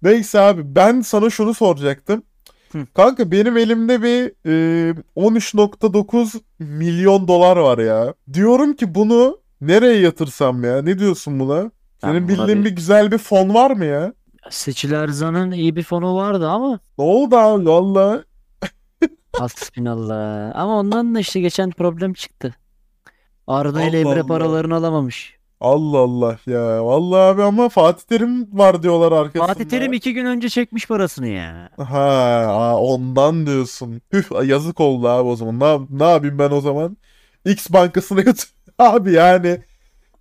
Neyse abi ben sana şunu soracaktım. Hı. Kanka benim elimde bir e, 13.9 milyon dolar var ya. Diyorum ki bunu nereye yatırsam ya? Ne diyorsun buna? Senin Ben buna bildiğin bir- bir güzel bir fon var mı ya? Seçil Erzan'ın iyi bir fonu vardı ama Ne oldu abi valla? hasbinallah. Ama ondan da işte geçen problem çıktı. Arda ile Allah Emre Allah. paralarını alamamış. Allah Allah ya. Vallahi abi ama Fatih Terim var diyorlar arkasında. Fatih Terim iki gün önce çekmiş parasını ya. Ha, aa, ondan diyorsun. Hüh yazık oldu abi o zaman. Ne, ne yapayım ben o zaman? X bankasına yatır. Abi yani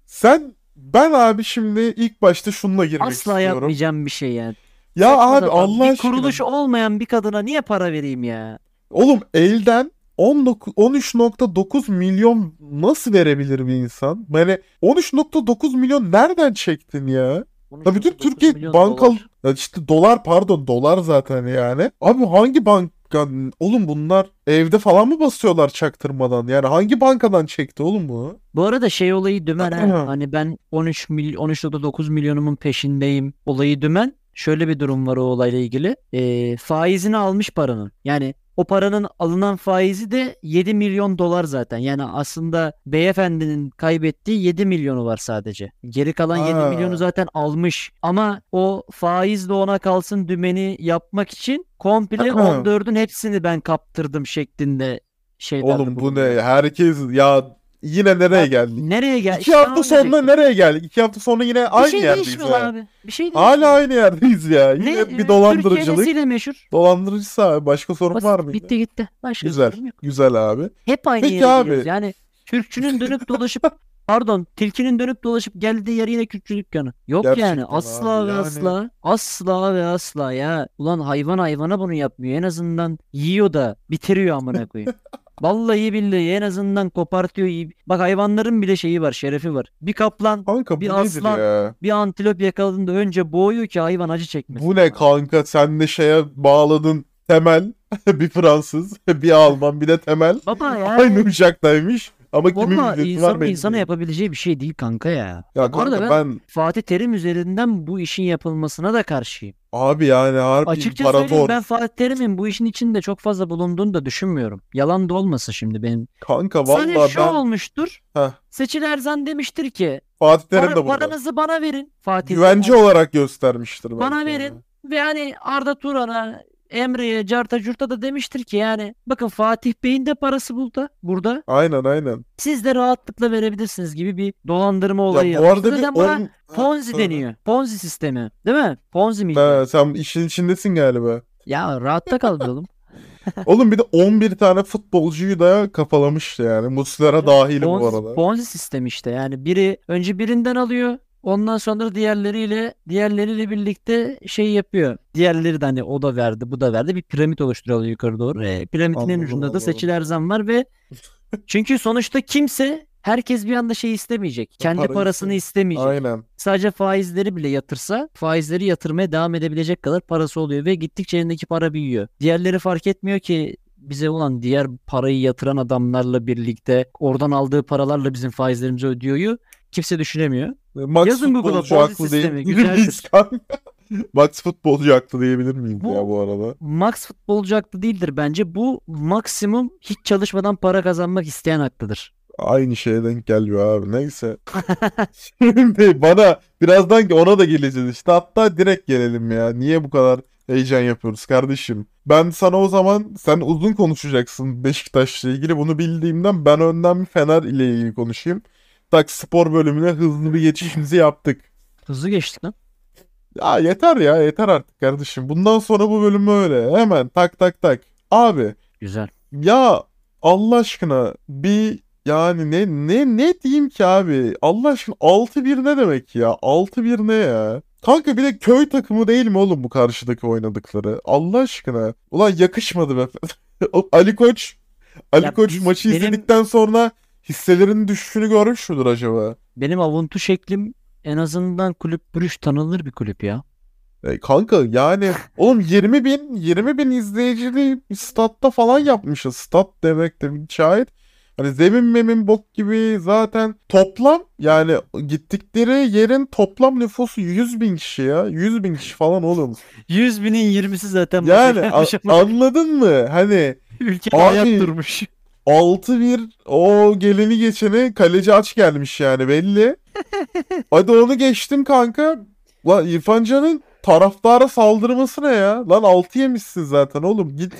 sen ben abi şimdi ilk başta şununla girmek Asla istiyorum. yapmayacağım bir şey yani. Ya Saçma abi. Allah bir aşkına. kuruluş olmayan bir kadına niye para vereyim ya? Oğlum elden 19 13.9 milyon nasıl verebilir bir insan? Yani 13.9 milyon nereden çektin ya? Ya bütün 13.9 Türkiye milyon bankal dolar. işte dolar pardon dolar zaten yani. Abi hangi banka oğlum bunlar evde falan mı basıyorlar çaktırmadan? Yani hangi bankadan çekti oğlum bu? Bu arada şey olayı dümen ha. Hani ben 13 mil 13.9 milyonumun peşindeyim. Olayı dümen. Şöyle bir durum var o olayla ilgili. Ee, faizini almış paranın. Yani o paranın alınan faizi de 7 milyon dolar zaten. Yani aslında beyefendinin kaybettiği 7 milyonu var sadece. Geri kalan 7 Ha. milyonu zaten almış. Ama o faizle ona kalsın dümeni yapmak için komple 14'ün hepsini ben kaptırdım şeklinde şeyler. Oğlum bu ne? Herkes ya yine nereye geldik? Nereye gel? İki İşte hafta sonra diyecektim. nereye geldik? İki hafta sonra yine Bir aynı şey yerdeyiz değişmiyor ya. abi. Bir şey Hala değişmiyor. aynı yerdeyiz ya. Yine Ne? bir Türkiye dolandırıcılık. nesiyle meşhur? Dolandırıcısı abi. Başka sorun Basit, var mı? bitti gitti. Başka Güzel. sorun yok. Güzel abi. Hep aynı Peki abi. Yani Türkçünün dönüp dolaşıp pardon tilkinin dönüp dolaşıp geldiği yer yine Kürtçü dükkanı. Yok Gerçekten yani asla abi, ve yani- asla asla ve asla ya. Ulan hayvan hayvana bunu yapmıyor. En azından yiyor da bitiriyor amına koyayım. Vallahi billahi en azından kopartıyor. iyi- Bak hayvanların bile şeyi var, şerefi var. Bir kaplan, Kanka bu Bir nedir aslan- ya? bir antilop yakaladığında önce boğuyor ki hayvan acı çekmesin. Bu ne kanka? Sen de şeye bağladın temel. bir Fransız, bir Alman, bir de temel. Baba ya. Aynı uçaktaymış. Ama kimin Valla ücreti var insan belli insana değil. yapabileceği bir şey değil kanka ya. Ya Bu arada kanka ben Fatih Terim üzerinden bu işin yapılmasına da karşıyım. Abi yani harbi Açıkça söyleyeyim ben Fatih Terim'in bu işin içinde çok fazla bulunduğunu da düşünmüyorum. Yalan da olmasın şimdi benim. Kanka Sadece vallahi şu ben olmuştur. Heh. Seçil Erzan demiştir ki Fatih Terim "Para- de burada. paranızı bana verin. Fatih Güvence olarak göstermiştir belki Bana yani. verin. Ve hani Arda Turan'a Emre'ye, Carta Curt'a da demiştir ki yani bakın Fatih Bey'in de parası burada. Burada. Aynen aynen. Siz de rahatlıkla verebilirsiniz gibi bir dolandırma olayı Ya bu arada bir Zaten buna on- Ponzi deniyor. Ponzi sistemi. Değil mi? Ponzi miydi? Ha, sen işin içindesin galiba. Ya rahatta kal oğlum. Oğlum bir de 11 tane futbolcuyu da kafalamıştı yani. Muslera dahil bu arada. Ponzi sistemi işte. Yani biri önce birinden alıyor. Ondan sonra diğerleriyle diğerleriyle birlikte şey yapıyor. Diğerleri de hani o da verdi, bu da verdi. Bir piramit oluşturuyorlar yukarı doğru. E, piramidin en ucunda da anladım. Seçil Erzan var ve çünkü sonuçta kimse herkes bir anda şey istemeyecek. Kendi Para parasını istemeyecek. Aynen. Sadece faizleri bile yatırsa faizleri yatırmaya devam edebilecek kadar parası oluyor ve gittikçe elindeki para büyüyor. Diğerleri fark etmiyor ki bize olan diğer parayı yatıran adamlarla birlikte oradan aldığı paralarla bizim faizlerimizi ödüyor. Kimse düşünemiyor. Max Yazın Google'a Ponzi sistemi, güzeldir. Max futbolcu haklı diyebilir miyiz Bu- ya bu arada? Max futbolcu haklı değildir bence. Bu maksimum hiç çalışmadan para kazanmak isteyen haklıdır. Aynı şeye denk geliyor abi. Neyse. Şimdi bana birazdan ona da geleceğiz işte. Hatta direkt gelelim ya. Niye bu kadar heyecan yapıyoruz kardeşim? Ben sana o zaman sen uzun konuşacaksın Beşiktaş'la ilgili. Bunu bildiğimden ben önden Fener ile ilgili konuşayım. Tak spor bölümüne hızlı bir geçişimizi yaptık. Hızlı geçtik lan. Ya yeter ya yeter artık kardeşim. Bundan sonra bu bölüm öyle. Hemen tak tak tak. Abi Güzel. ya Allah aşkına bir yani ne ne ne diyeyim ki abi? Allah aşkına 6-1 ne demek ya? 6-1 ne ya? Kanka bir de köy takımı değil mi oğlum bu karşıdaki oynadıkları? Allah aşkına. Ulan yakışmadı be. Ali Koç Ali Ya Koç biz- maçı benim- izledikten sonra hisselerinin düşüşünü görmüş müdür acaba? Benim avuntu şeklim en azından kulüp Brüş tanınır bir kulüp ya. E, kanka yani oğlum 20 bin 20 bin izleyicili statta falan yapmışız. Stat demek de şahit. Hani zemin memin bok gibi zaten toplam yani gittikleri yerin toplam nüfusu 100 bin kişi ya. 100 bin kişi falan oğlum. 100 binin 20'si zaten Yani ama anladın mı? Hani ülke Abi- ayak durmuş. 6-1 o geleni geçeni kaleci aç gelmiş yani belli. Hadi onu geçtim kanka. Lan İrfan Can'ın taraftara saldırması ne ya? Lan 6 yemişsin zaten oğlum. Git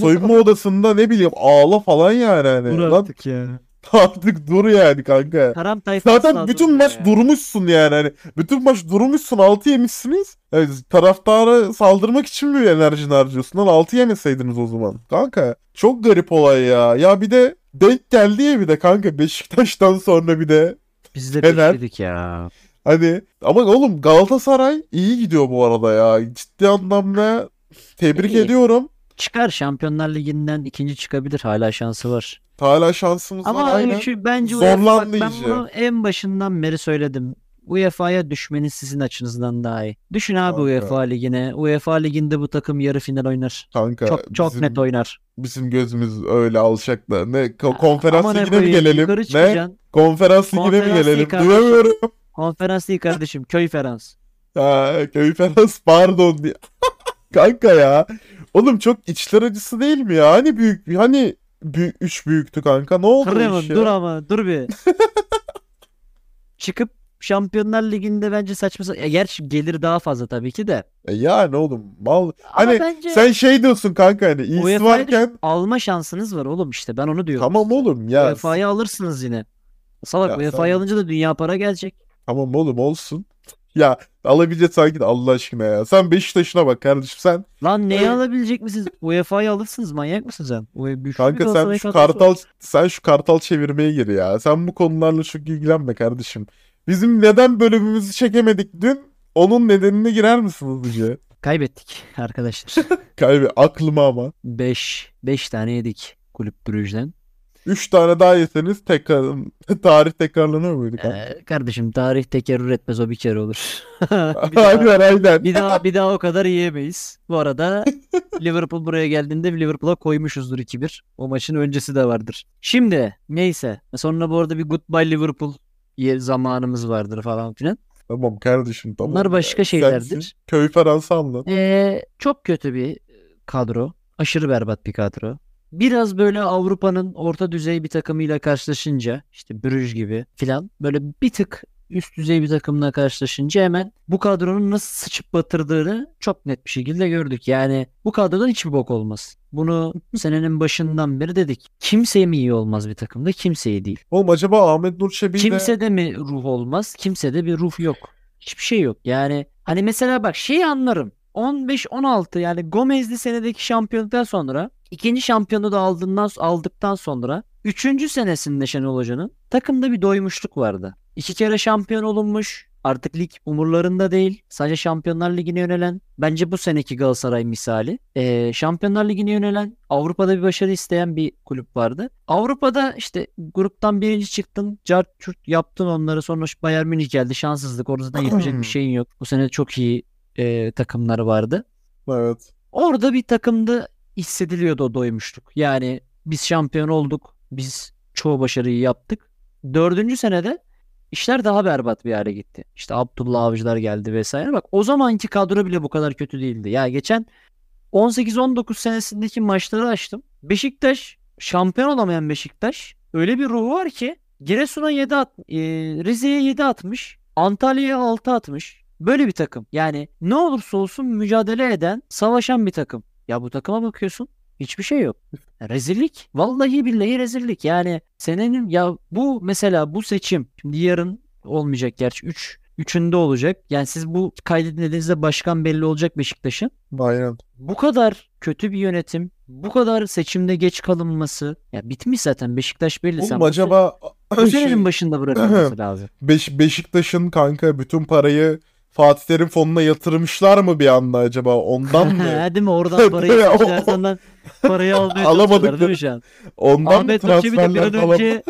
soyunma odasında ne bileyim ağla falan yani hani. Dur Lan artık ya. artık dur yani kanka. Karam tayfası Zaten lazım bütün maç ya. durmuşsun yani hani. Bütün maç durmuşsun 6 yemişsiniz. Evet, taraftara saldırmak için mi enerjini harcıyorsun? Lan 6 yemeseydiniz o zaman. Kanka çok garip olay ya. Ya bir de denk geldi ya bir de kanka Beşiktaş'tan sonra bir de. Biz de Helal. bekledik ya. Hani ama oğlum Galatasaray iyi gidiyor bu arada ya. Ciddi anlamda tebrik İyi. ediyorum. Çıkar Şampiyonlar Ligi'nden ikinci çıkabilir. Hala şansı var. Hala şansımız Ama var aynen. şu, bence UEFA, bak ben bunu en başından beri söyledim. UEFA'ya düşmeniz sizin açınızdan daha iyi. Düşün abi Kanka. UEFA ligine. UEFA liginde bu takım yarı final oynar. Kanka Çok çok bizim, net oynar. bizim gözümüz öyle alacak da. Ne ko- konferans Aman ligine mi gelelim? yukarı Ne? çıkacaksın. Konferans ligine mi Konferans gelelim? kardeşim. Duyamıyorum. Konferans değil kardeşim. Köy ferans. Ha, konferans pardon diye. Kanka ya. Oğlum çok içler acısı değil mi ya? Hani büyük hani büyük, üç büyüktü kanka. Ne oldu Kırım'ım iş ya? dur ama dur bir. Çıkıp Şampiyonlar Ligi'nde bence saçma sa- ya gerçi gelir daha fazla tabii ki de. E yani oğlum mal. Hani bence sen şey diyorsun kanka hani iyisi UEFA'ya varken alma şansınız var oğlum işte ben onu diyorum. tamam oğlum ya. UEFA'yı alırsınız yine. Salak Ya UEFA'yı alınca da dünya para gelecek. Tamam oğlum olsun. Ya alabilecek sanki de Allah aşkına ya. Sen Beşiktaş'ına bak kardeşim sen. Lan neyi alabilecek misiniz? UEFA'yı alırsınız manyak mısın sen? UE güçlü bir Kanka sen şu kartal sen şu kartal çevirmeye gir ya. Sen bu konularla çok ilgilenme kardeşim. Bizim neden bölümümüzü çekemedik dün? Onun nedenine girer misin hızlıca? Kaybettik arkadaşlar. Kaybı aklıma ama. 5 5 tane yedik kulüp Brugge'den. 3 tane daha yeseniz tekrar tarih tekrarlanır kanka? Ee, kardeşim tarih tekerrür etmez o bir kere olur. bir, daha, aynen aynen. bir daha bir daha o kadar yiyemeyiz. Bu arada Liverpool buraya geldiğinde Liverpool'a koymuşuzdur 2-1. O maçın öncesi de vardır. Şimdi neyse. Sonra bu arada bir goodbye Liverpool zamanımız vardır falan filan. Tamam kardeşim tamam. Bunlar başka Sensin. şeylerdir. Köy Fransa anlat. Ee, çok kötü bir kadro. Aşırı berbat bir kadro. Biraz böyle Avrupa'nın orta düzey bir takımıyla karşılaşınca işte Brüj gibi filan böyle bir tık üst düzey bir takımla karşılaşınca hemen bu kadronun nasıl sıçıp batırdığını çok net bir şekilde gördük. Yani bu kadrodan hiçbir bok olmaz. Bunu senenin başından beri dedik. Kimseye mi iyi olmaz bir takımda? Kimseye değil. Oğlum acaba Ahmet Nur Çebi de Kimse de mi ruh olmaz? Kimse de bir ruh yok. Hiçbir şey yok. Yani hani mesela bak şeyi anlarım. 15-16 yani Gomez'li senedeki şampiyonluktan sonra ikinci şampiyonu da aldığından aldıktan sonra üçüncü senesinde Şenol Hoca'nın takımda bir doymuşluk vardı. İki kere şampiyon olunmuş. Artık lig umurlarında değil. Sadece Şampiyonlar Ligi'ne yönelen. Bence bu seneki Galatasaray misali. Ee, Şampiyonlar Ligi'ne yönelen. Avrupa'da bir başarı isteyen bir kulüp vardı. Avrupa'da işte gruptan birinci çıktın. Cart çurt yaptın onları. Sonra Bayern Münih geldi. Şanssızlık. Orada da yapacak bir şeyin yok. Bu sene çok iyi e, takımlar vardı. Evet. Orada bir takımda hissediliyordu o doymuşluk. Yani biz şampiyon olduk. Biz çoğu başarıyı yaptık. Dördüncü senede işler daha berbat bir hale gitti. İşte Abdullah Avcılar geldi vesaire. Bak o zamanki kadro bile bu kadar kötü değildi. Ya geçen 18-19 senesindeki maçları açtım. Beşiktaş şampiyon olamayan Beşiktaş öyle bir ruhu var ki Giresun'a 7 at, e, Rize'ye 7 atmış. Antalya'ya 6 atmış. Böyle bir takım. Yani ne olursa olsun mücadele eden, savaşan bir takım. Ya bu takıma bakıyorsun. Hiçbir şey yok. Rezillik. Vallahi billahi rezillik. Yani senenin ya bu mesela bu seçim şimdi yarın olmayacak gerçi 3 üçünde olacak. Yani siz bu kaydedildiğinizde başkan belli olacak Beşiktaş'ın. Aynen. Bu kadar kötü bir yönetim, bu kadar seçimde geç kalınması. Ya bitmiş zaten Beşiktaş belli. Sen Oğlum bu acaba bu şey, senenin başında bırakılması lazım. Beş- Beşiktaş'ın kanka bütün parayı Fatih Terim fonuna yatırmışlar mı bir anda acaba? Ondan mı? Ha, değil mi? Oradan parayı seçiler senden parayı almaya Alamadık değil da- mi şu an? Ondan mı Ahmet Nurçevi de bir transferler an falan? önce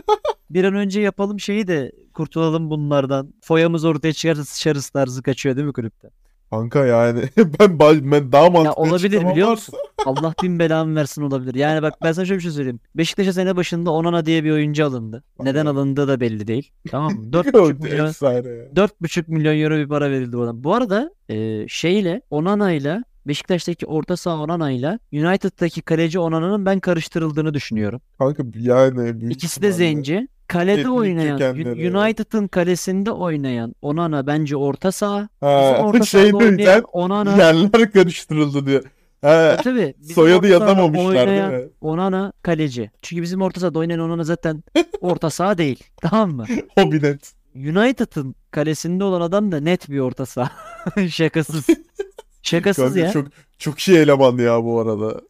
bir an önce yapalım şeyi de kurtulalım bunlardan. Foyamız ortaya çıkarsa sıçarız tarzı kaçıyor değil mi kulüpte? Kanka yani ben, ben daha mantıklı Ya olabilir biliyor varsa- musun? Allah bin belamı versin olabilir. Yani bak ben sana şöyle bir şey söyleyeyim. Beşiktaş'a sene başında Onana diye bir oyuncu alındı. Neden alındığı da belli değil. Tamam mı? 4,5 milyon Efsane ya. 4,5 milyon euro bir para verildi buna. Bu arada e, şeyle Onana'yla Beşiktaş'taki orta saha Onana'yla United'daki kaleci Onana'nın ben karıştırıldığını düşünüyorum. Kanka yani büyük İkisi de ihtimalle. zenci. Kalede oynayan, kökenleri, Un- United'ın kalesinde oynayan Onana bence orta saha. Ha, orta şey oynayan. Onana. Yerler karıştırıldı diyor. Ha, Tabii. bizim soyadı yazamamışlar değil oynayan mi? Onana kaleci. Çünkü bizim orta sahada oynayan Onana zaten orta saha değil. Tamam mı? O bir net. United'ın kalesinde olan adam da net bir orta saha. Şakasız. Şakasız Kanka ya. çok çok iyi eleman ya bu arada.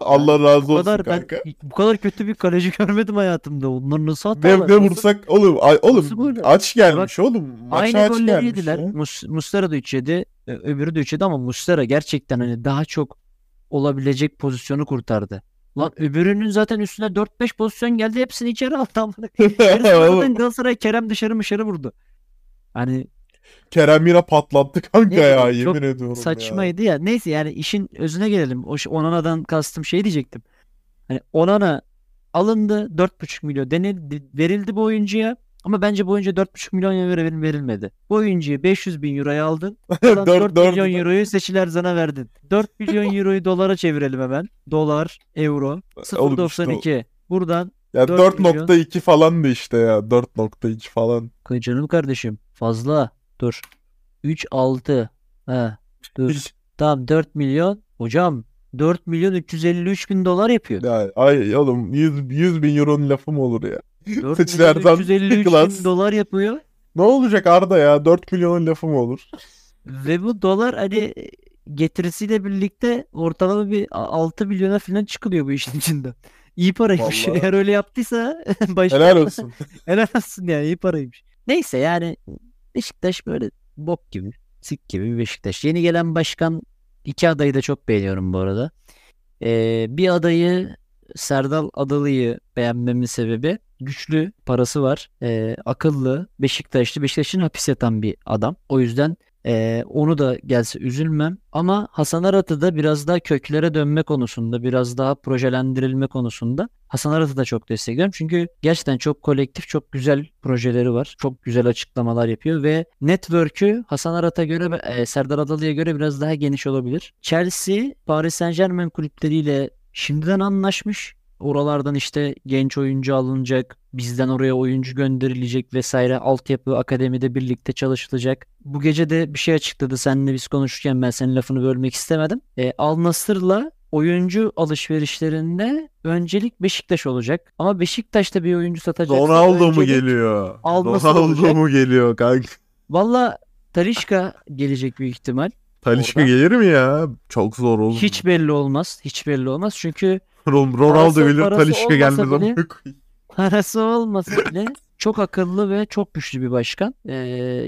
Allah razı Bu olsun kadar kanka. ben bu kadar kötü bir kaleci görmedim hayatımda. Onlar nasıl Ne, hatalar? ne Nasıl- vursak oğlum ay, Nasıl oğlum aç gelmiş oğlum. Maça Aynı aç golleri gelmiş yediler. ya. Mus Muslera da 3 yedi. e, Öbürü de 3 yedi ama Muslera gerçekten hani daha çok olabilecek pozisyonu kurtardı. Lan öbürünün zaten üstüne 4-5 pozisyon geldi. Hepsini içeri aldı. Galatasaray Kerem dışarı dışarı vurdu. Hani Kerem yine patlattı kanka Ne ya bileyim, çok yemin ediyorum ya. saçmaydı ya. Neyse yani işin özüne gelelim. O şey- Onana'dan kastım şey diyecektim. Hani Onana alındı 4,5 milyon denildi, verildi bu oyuncuya. Ama bence bu oyuncuya 4,5 milyon euro verilmedi. Bu oyuncuyu 500 bin euroya aldın. Buradan 4, Dört- dört- milyon euroyu seçiler zana verdin. 4 milyon euroyu dolara çevirelim hemen. Dolar, euro. İşte o- 0.92. Buradan Ya 4 4.2 falandı işte ya. 4.2 falan. Canım kardeşim fazla. Dur. 3, 6. Ha, dur. Tamam 4 milyon. Hocam 4 milyon 353 bin dolar yapıyor. Ya, ay oğlum 100, 100 bin euronun lafı mı olur ya? 4 milyon Seçilerden 353 klas. bin dolar yapıyor. Ne olacak Arda ya? 4 milyonun lafı mı olur? Ve bu dolar hani getirisiyle birlikte ortalama bir 6 milyona falan çıkılıyor bu işin içinde. İyi paraymış. Vallahi. Eğer öyle yaptıysa başka Helal olsun. helal olsun yani iyi paraymış. Neyse yani Beşiktaş böyle bok gibi, sik gibi bir Beşiktaş. Yeni gelen başkan iki adayı da çok beğeniyorum bu arada. Ee, bir adayı Serdal Adalı'yı beğenmemin sebebi güçlü, parası var, ee, akıllı, Beşiktaşlı, Beşiktaş'ın hapis yatan bir adam. O yüzden ee, onu da gelse üzülmem. Ama Hasan Arat'ı da biraz daha köklere dönme konusunda, biraz daha projelendirilme konusunda Hasan Arat'ı da çok destekliyorum. Çünkü gerçekten çok kolektif, çok güzel projeleri var. Çok güzel açıklamalar yapıyor ve network'ü Hasan Arat'a göre, e, Serdar Adalı'ya göre biraz daha geniş olabilir. Chelsea, Paris Saint-Germain kulüpleriyle şimdiden anlaşmış. Oralardan işte genç oyuncu alınacak, bizden oraya oyuncu gönderilecek vesaire. Altyapı akademide birlikte çalışılacak. Bu gece de bir şey açıkladı seninle biz konuşurken ben senin lafını bölmek istemedim. E, Al Nassr'la oyuncu alışverişlerinde öncelik Beşiktaş olacak. Ama Beşiktaş'ta bir oyuncu satacaksa Ronaldo mu geliyor? alması Ronaldo mu geliyor kanka? Valla Talisca gelecek büyük ihtimal. Talişka Orada. gelir mi ya? Çok zor oğlum. Hiç belli olmaz. Hiç belli olmaz. Çünkü Ron- Ronaldo Parası- gelir parası Talişka gelmez bile- parası olmasa bile çok akıllı ve çok güçlü bir başkan. Ee,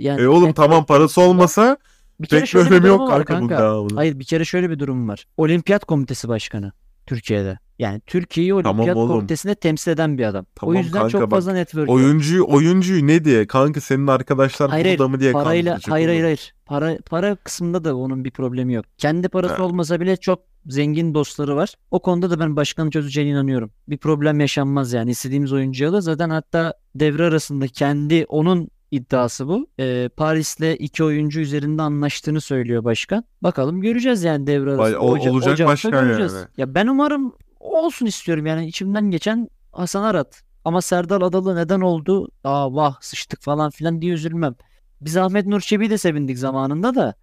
yani E oğlum tamam parası olmasa bir kere pek bir önemi yok kanka, kanka. Hayır bir kere şöyle bir durum var. Olimpiyat Komitesi Başkanı Türkiye'de. Yani Türkiye'yi Tamam Olimpiyat oğlum. Komitesi'nde temsil eden bir adam. Tamam o yüzden kanka, çok bak, fazla network yok. Oyuncuyu oyuncuyu ne diye? Kanka senin arkadaşlar Hayır, burada mı diye Parayla hayır hayır hayır. Para para kısmında da onun bir problemi yok. Kendi parası Ha. olmasa bile çok zengin dostları var. O konuda da ben başkanın çözeceğine inanıyorum. Bir problem yaşanmaz yani. istediğimiz oyuncuyu alır. Zaten hatta devre arasında kendi onun iddiası bu. Ee, Paris'le iki oyuncu üzerinde anlaştığını söylüyor başkan. Bakalım göreceğiz yani devre arasında. Vay, o- Oca- olacak Ocak'ta başkan göreceğiz. yani. Ya ben umarım olsun istiyorum yani içimden geçen Hasan Arat. Ama Serdar Adalı neden oldu? Aa vah sıçtık falan filan diye üzülmem. Biz Ahmet Nur Çebi'yi de sevindik zamanında da.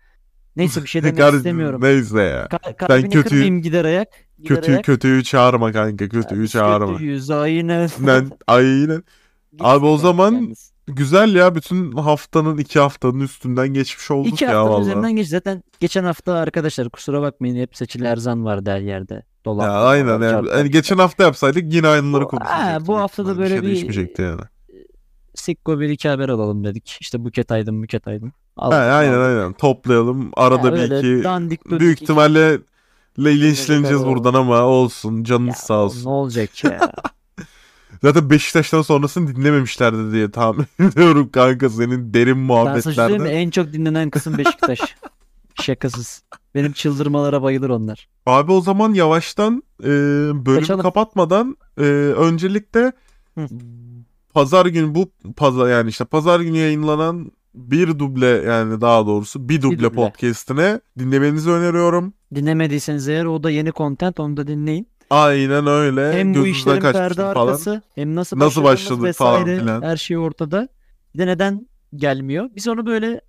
Neyse bir şey demek Kardeşim, istemiyorum. Neyse ya. Ka- kalbini kötüyü- kırmayayım gider ayak. Gider Kötüyü ayak. kötüyü çağırma kanka. Kötüyü Biz çağırma. Kötüyüz aynen. Ben aynen. Abi o zaman yalnız. güzel ya bütün haftanın iki haftanın üstünden geçmiş olduk İki ya haftanın vallahi. üzerinden geç. Zaten geçen hafta arkadaşlar kusura bakmayın hep seçili erzan vardı her yerde. Dolar. Ya aynen yani. Yani geçen hafta yapsaydık yine aynıları konuşacaktık. ha, bu hafta da böyle bir şey bir- değişmeyecekti yani. Sikko bir iki haber alalım dedik. İşte Buket Aydın, Buket Aydın. Al- Ha, aynen al. aynen toplayalım. Arada Ya bir iki dandik büyük ihtimalle linçleneceğiz buradan ama olsun canınız Ya, sağ olsun. Ne olacak ya? Zaten Beşiktaş'tan sonrasını dinlememişlerdi diye tahmin ediyorum kanka senin derin ben sana muhabbetlerde. En çok dinlenen kısım Beşiktaş. Şakasız. Benim çıldırmalara bayılır onlar. Abi o zaman yavaştan e, bölümü Kaçalım. kapatmadan e, öncelikle Hı. pazar günü bu pazar yani işte pazar günü yayınlanan bir duble yani daha doğrusu bir duble, duble. podcast'ine dinlemenizi öneriyorum. Dinlemediyseniz eğer o da yeni content onu da dinleyin. Aynen öyle. Hem bu işlerin perde falan. arkası hem nasıl, Nasıl başladık falan vesaire, filan. Her şey ortada. Bir de neden gelmiyor? Biz onu böyle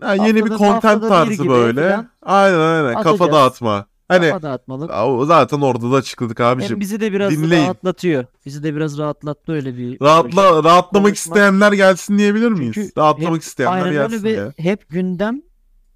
Ha, yeni bir content tarzı böyle. falan Aynen aynen kafa dağıtma. Hani kafa dağıtmalı. o zaten orada da açıkladık abicim. Hem bizi de biraz dinleyin. rahatlatıyor. Bizi de biraz rahatlattı öyle bir Rahatla, rahatlamak Konuşmak- isteyenler gelsin diyebilir miyiz? Çünkü Rahatlamak hep- isteyenler Aynen gelsin öyle ya. hep gündem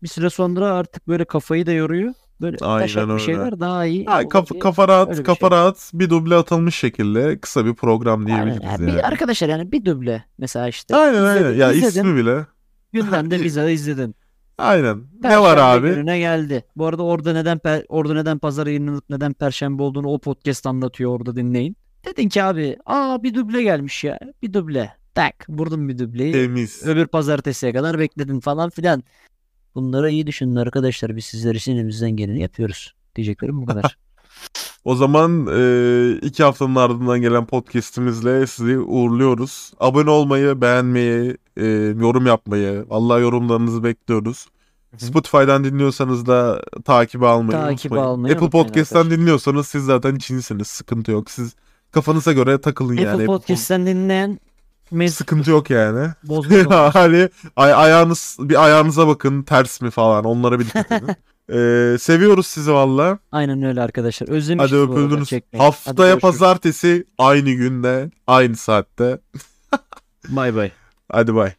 bir süre sonra artık böyle kafayı da yoruyor. Böyle Aynen öyle. şeyler daha iyi. Ha, olur kafa, diye. kafa rahat, kafa şey. rahat bir duble atılmış şekilde kısa bir program Aynen. diyebiliriz Yani yani. bir arkadaşlar yani bir duble mesela işte. Aynen aynen. İzledin- Ya izledin. ismi bile. Gündemde bize de izledin. Aynen. ne var Perşembe abi? gününe geldi. Bu arada orada neden per- orada neden pazar yayınlanıp neden perşembe olduğunu o podcast anlatıyor orada dinleyin. Dedin ki abi aa bir duble gelmiş ya. Bir duble. Tak vurdum bir dubleyi. Temiz. Öbür pazartesiye kadar bekledin falan filan. Bunları iyi düşünün arkadaşlar. Biz sizler için elimizden geleni yapıyoruz. Diyeceklerim bu kadar. O zaman e, iki haftanın ardından gelen podcastimizle sizi uğurluyoruz. Abone olmayı, beğenmeyi, e, yorum yapmayı, Allah yorumlarınızı bekliyoruz. hı. Spotify'dan dinliyorsanız da takibi almayı Takibi unutmayın. almayı Apple Podcast'tan dinliyorsanız siz zaten Çinsiniz. Sıkıntı yok. Siz kafanıza göre takılın yani. Apple Podcast'ten dinleyen mes Sıkıntı yok yani. hani ay- ayağınız bir ayağınıza bakın ters mi falan onlara bir dikkat edin. Ee, seviyoruz sizi valla. Aynen öyle arkadaşlar. Özlemişiz Hadi bu arada öpüldünüz. çekmeyi. Haftaya görüşürüz. pazartesi aynı günde aynı saatte. Bay bay. Hadi bay.